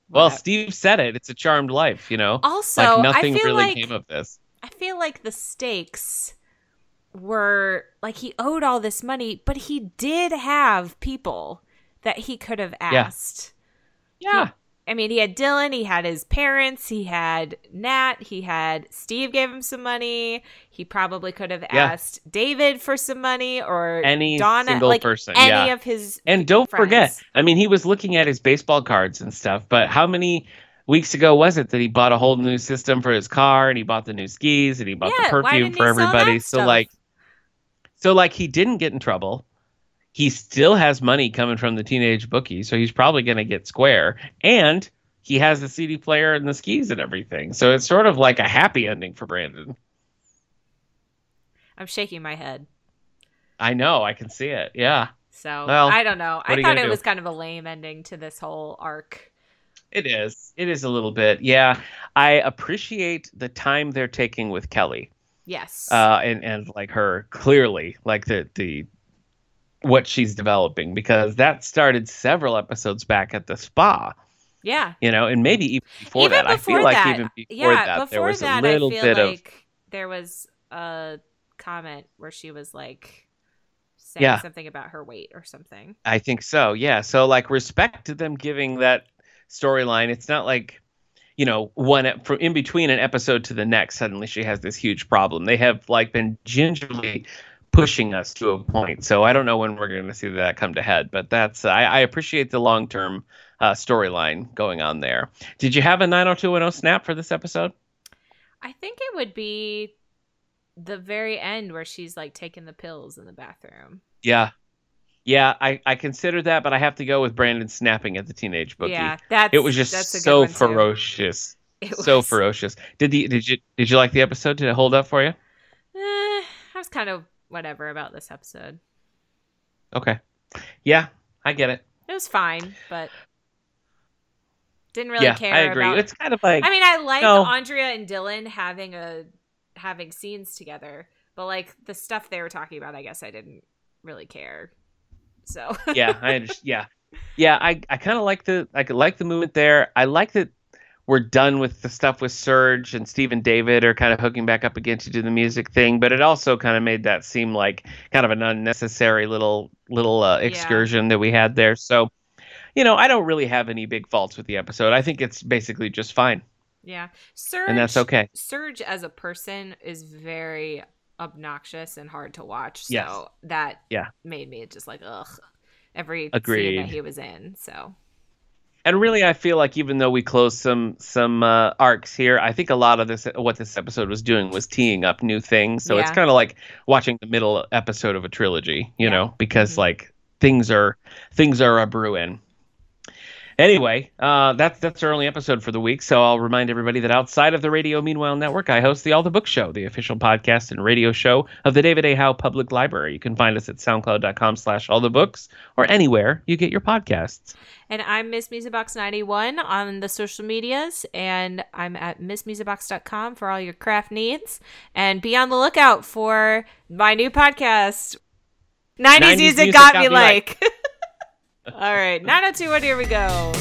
[SPEAKER 1] Well,
[SPEAKER 2] Whatever.
[SPEAKER 1] Steve said it. It's a charmed life, you know.
[SPEAKER 2] Also,
[SPEAKER 1] like
[SPEAKER 2] I
[SPEAKER 1] nothing
[SPEAKER 2] feel
[SPEAKER 1] really
[SPEAKER 2] like
[SPEAKER 1] came of this.
[SPEAKER 2] I feel like the stakes were like he owed all this money, but he did have people that he could have asked.
[SPEAKER 1] Yeah.
[SPEAKER 2] I mean, he had Dylan, he had his parents, he had Nat, he had Steve gave him some money. He probably could have
[SPEAKER 1] Yeah.
[SPEAKER 2] asked David for some money or
[SPEAKER 1] Any
[SPEAKER 2] Donna,
[SPEAKER 1] single
[SPEAKER 2] like
[SPEAKER 1] person,
[SPEAKER 2] any
[SPEAKER 1] yeah.
[SPEAKER 2] of his
[SPEAKER 1] And don't
[SPEAKER 2] friends.
[SPEAKER 1] forget, I mean, he was looking at his baseball cards and stuff, but how many weeks ago was it that he bought a whole new system for his car and he bought the new skis and he bought
[SPEAKER 2] Yeah,
[SPEAKER 1] the perfume for everybody? So like so like he didn't get in trouble. He still has money coming from the teenage bookie, so he's probably going to get square and he has the CD player and the skis and everything. So it's sort of like a happy ending for Brandon.
[SPEAKER 2] I'm shaking my head.
[SPEAKER 1] I know, I can see it. Yeah.
[SPEAKER 2] So
[SPEAKER 1] Well,
[SPEAKER 2] I don't know. I thought it
[SPEAKER 1] do?
[SPEAKER 2] was kind of a lame ending to this whole arc.
[SPEAKER 1] It is. It is a little bit. Yeah. I appreciate the time they're taking with Kelly.
[SPEAKER 2] Yes.
[SPEAKER 1] Uh and and like her clearly like the the what she's developing because that started several episodes back at the spa,
[SPEAKER 2] yeah.
[SPEAKER 1] you know, and maybe even before
[SPEAKER 2] even
[SPEAKER 1] that.
[SPEAKER 2] before
[SPEAKER 1] I feel
[SPEAKER 2] that,
[SPEAKER 1] like even before
[SPEAKER 2] yeah,
[SPEAKER 1] that
[SPEAKER 2] before
[SPEAKER 1] there was
[SPEAKER 2] that,
[SPEAKER 1] a little
[SPEAKER 2] I feel
[SPEAKER 1] bit of
[SPEAKER 2] like there was a comment where she was like saying
[SPEAKER 1] Yeah.
[SPEAKER 2] something about her weight or something.
[SPEAKER 1] I think so. Yeah. So like respect to them giving that storyline. It's not like you know one from in between an episode to the next suddenly she has this huge problem. They have like been gingerly pushing us to a point. So I don't know when we're going to see that come to head, but that's I, I appreciate the long term uh, storyline going on there. Did you have a 90210 snap for this episode?
[SPEAKER 2] I think it would be the very end where she's like taking the pills in the bathroom.
[SPEAKER 1] Yeah. Yeah, I, I consider that, but I have to go with Brandon snapping at the teenage bookie.
[SPEAKER 2] Yeah, that's
[SPEAKER 1] it was just
[SPEAKER 2] that's a good
[SPEAKER 1] so ferocious.
[SPEAKER 2] It
[SPEAKER 1] so ferocious. Did the did you did you like the episode? Did it hold up for you?
[SPEAKER 2] Eh, I was kind of whatever about this episode.
[SPEAKER 1] Okay. Yeah, I get it.
[SPEAKER 2] It was fine, but didn't really
[SPEAKER 1] yeah,
[SPEAKER 2] care.
[SPEAKER 1] I agree.
[SPEAKER 2] About...
[SPEAKER 1] It's kind of like
[SPEAKER 2] I mean, I like
[SPEAKER 1] No.
[SPEAKER 2] Andrea and Dylan having a having scenes together, but like the stuff they were talking about, I guess I didn't really care. So
[SPEAKER 1] yeah, I understand. Yeah, yeah. I I kind of like the I could like the movement there. I like that we're done with the stuff with Serge and Steve and David are kind of hooking back up again to do the music thing, but it also kind of made that seem like kind of an unnecessary little little uh, excursion that we had there. So, you know, I don't really have any big faults with the episode. I think it's basically just fine.
[SPEAKER 2] Yeah. Serge
[SPEAKER 1] And that's okay.
[SPEAKER 2] Serge as a person is very obnoxious and hard to watch. So
[SPEAKER 1] Yes.
[SPEAKER 2] that
[SPEAKER 1] Yeah.
[SPEAKER 2] made me just like ugh every scene that he was in. So
[SPEAKER 1] And really, I feel like even though we closed some some uh, arcs here, I think a lot of this what this episode was doing was teeing up new things. So it's kind of like watching the middle episode of a trilogy, you
[SPEAKER 2] Yeah.
[SPEAKER 1] know, because
[SPEAKER 2] Mhm.
[SPEAKER 1] like things are things are a brewing. Anyway, uh, that's that's our only episode for the week. So I'll remind everybody that outside of the Radio Meanwhile Network, I host the All the Book Show, the official podcast and radio show of the David A. Howe Public Library. You can find us at soundcloud.com slash all the books or anywhere you get your podcasts.
[SPEAKER 2] And I'm Miss Musicbox91 on the social medias, and I'm at missmusicbox.com for all your craft needs. And be on the lookout for my new podcast. 90s,
[SPEAKER 1] 90s
[SPEAKER 2] music,
[SPEAKER 1] music
[SPEAKER 2] got, me like. [LAUGHS] all right, 902, here we go.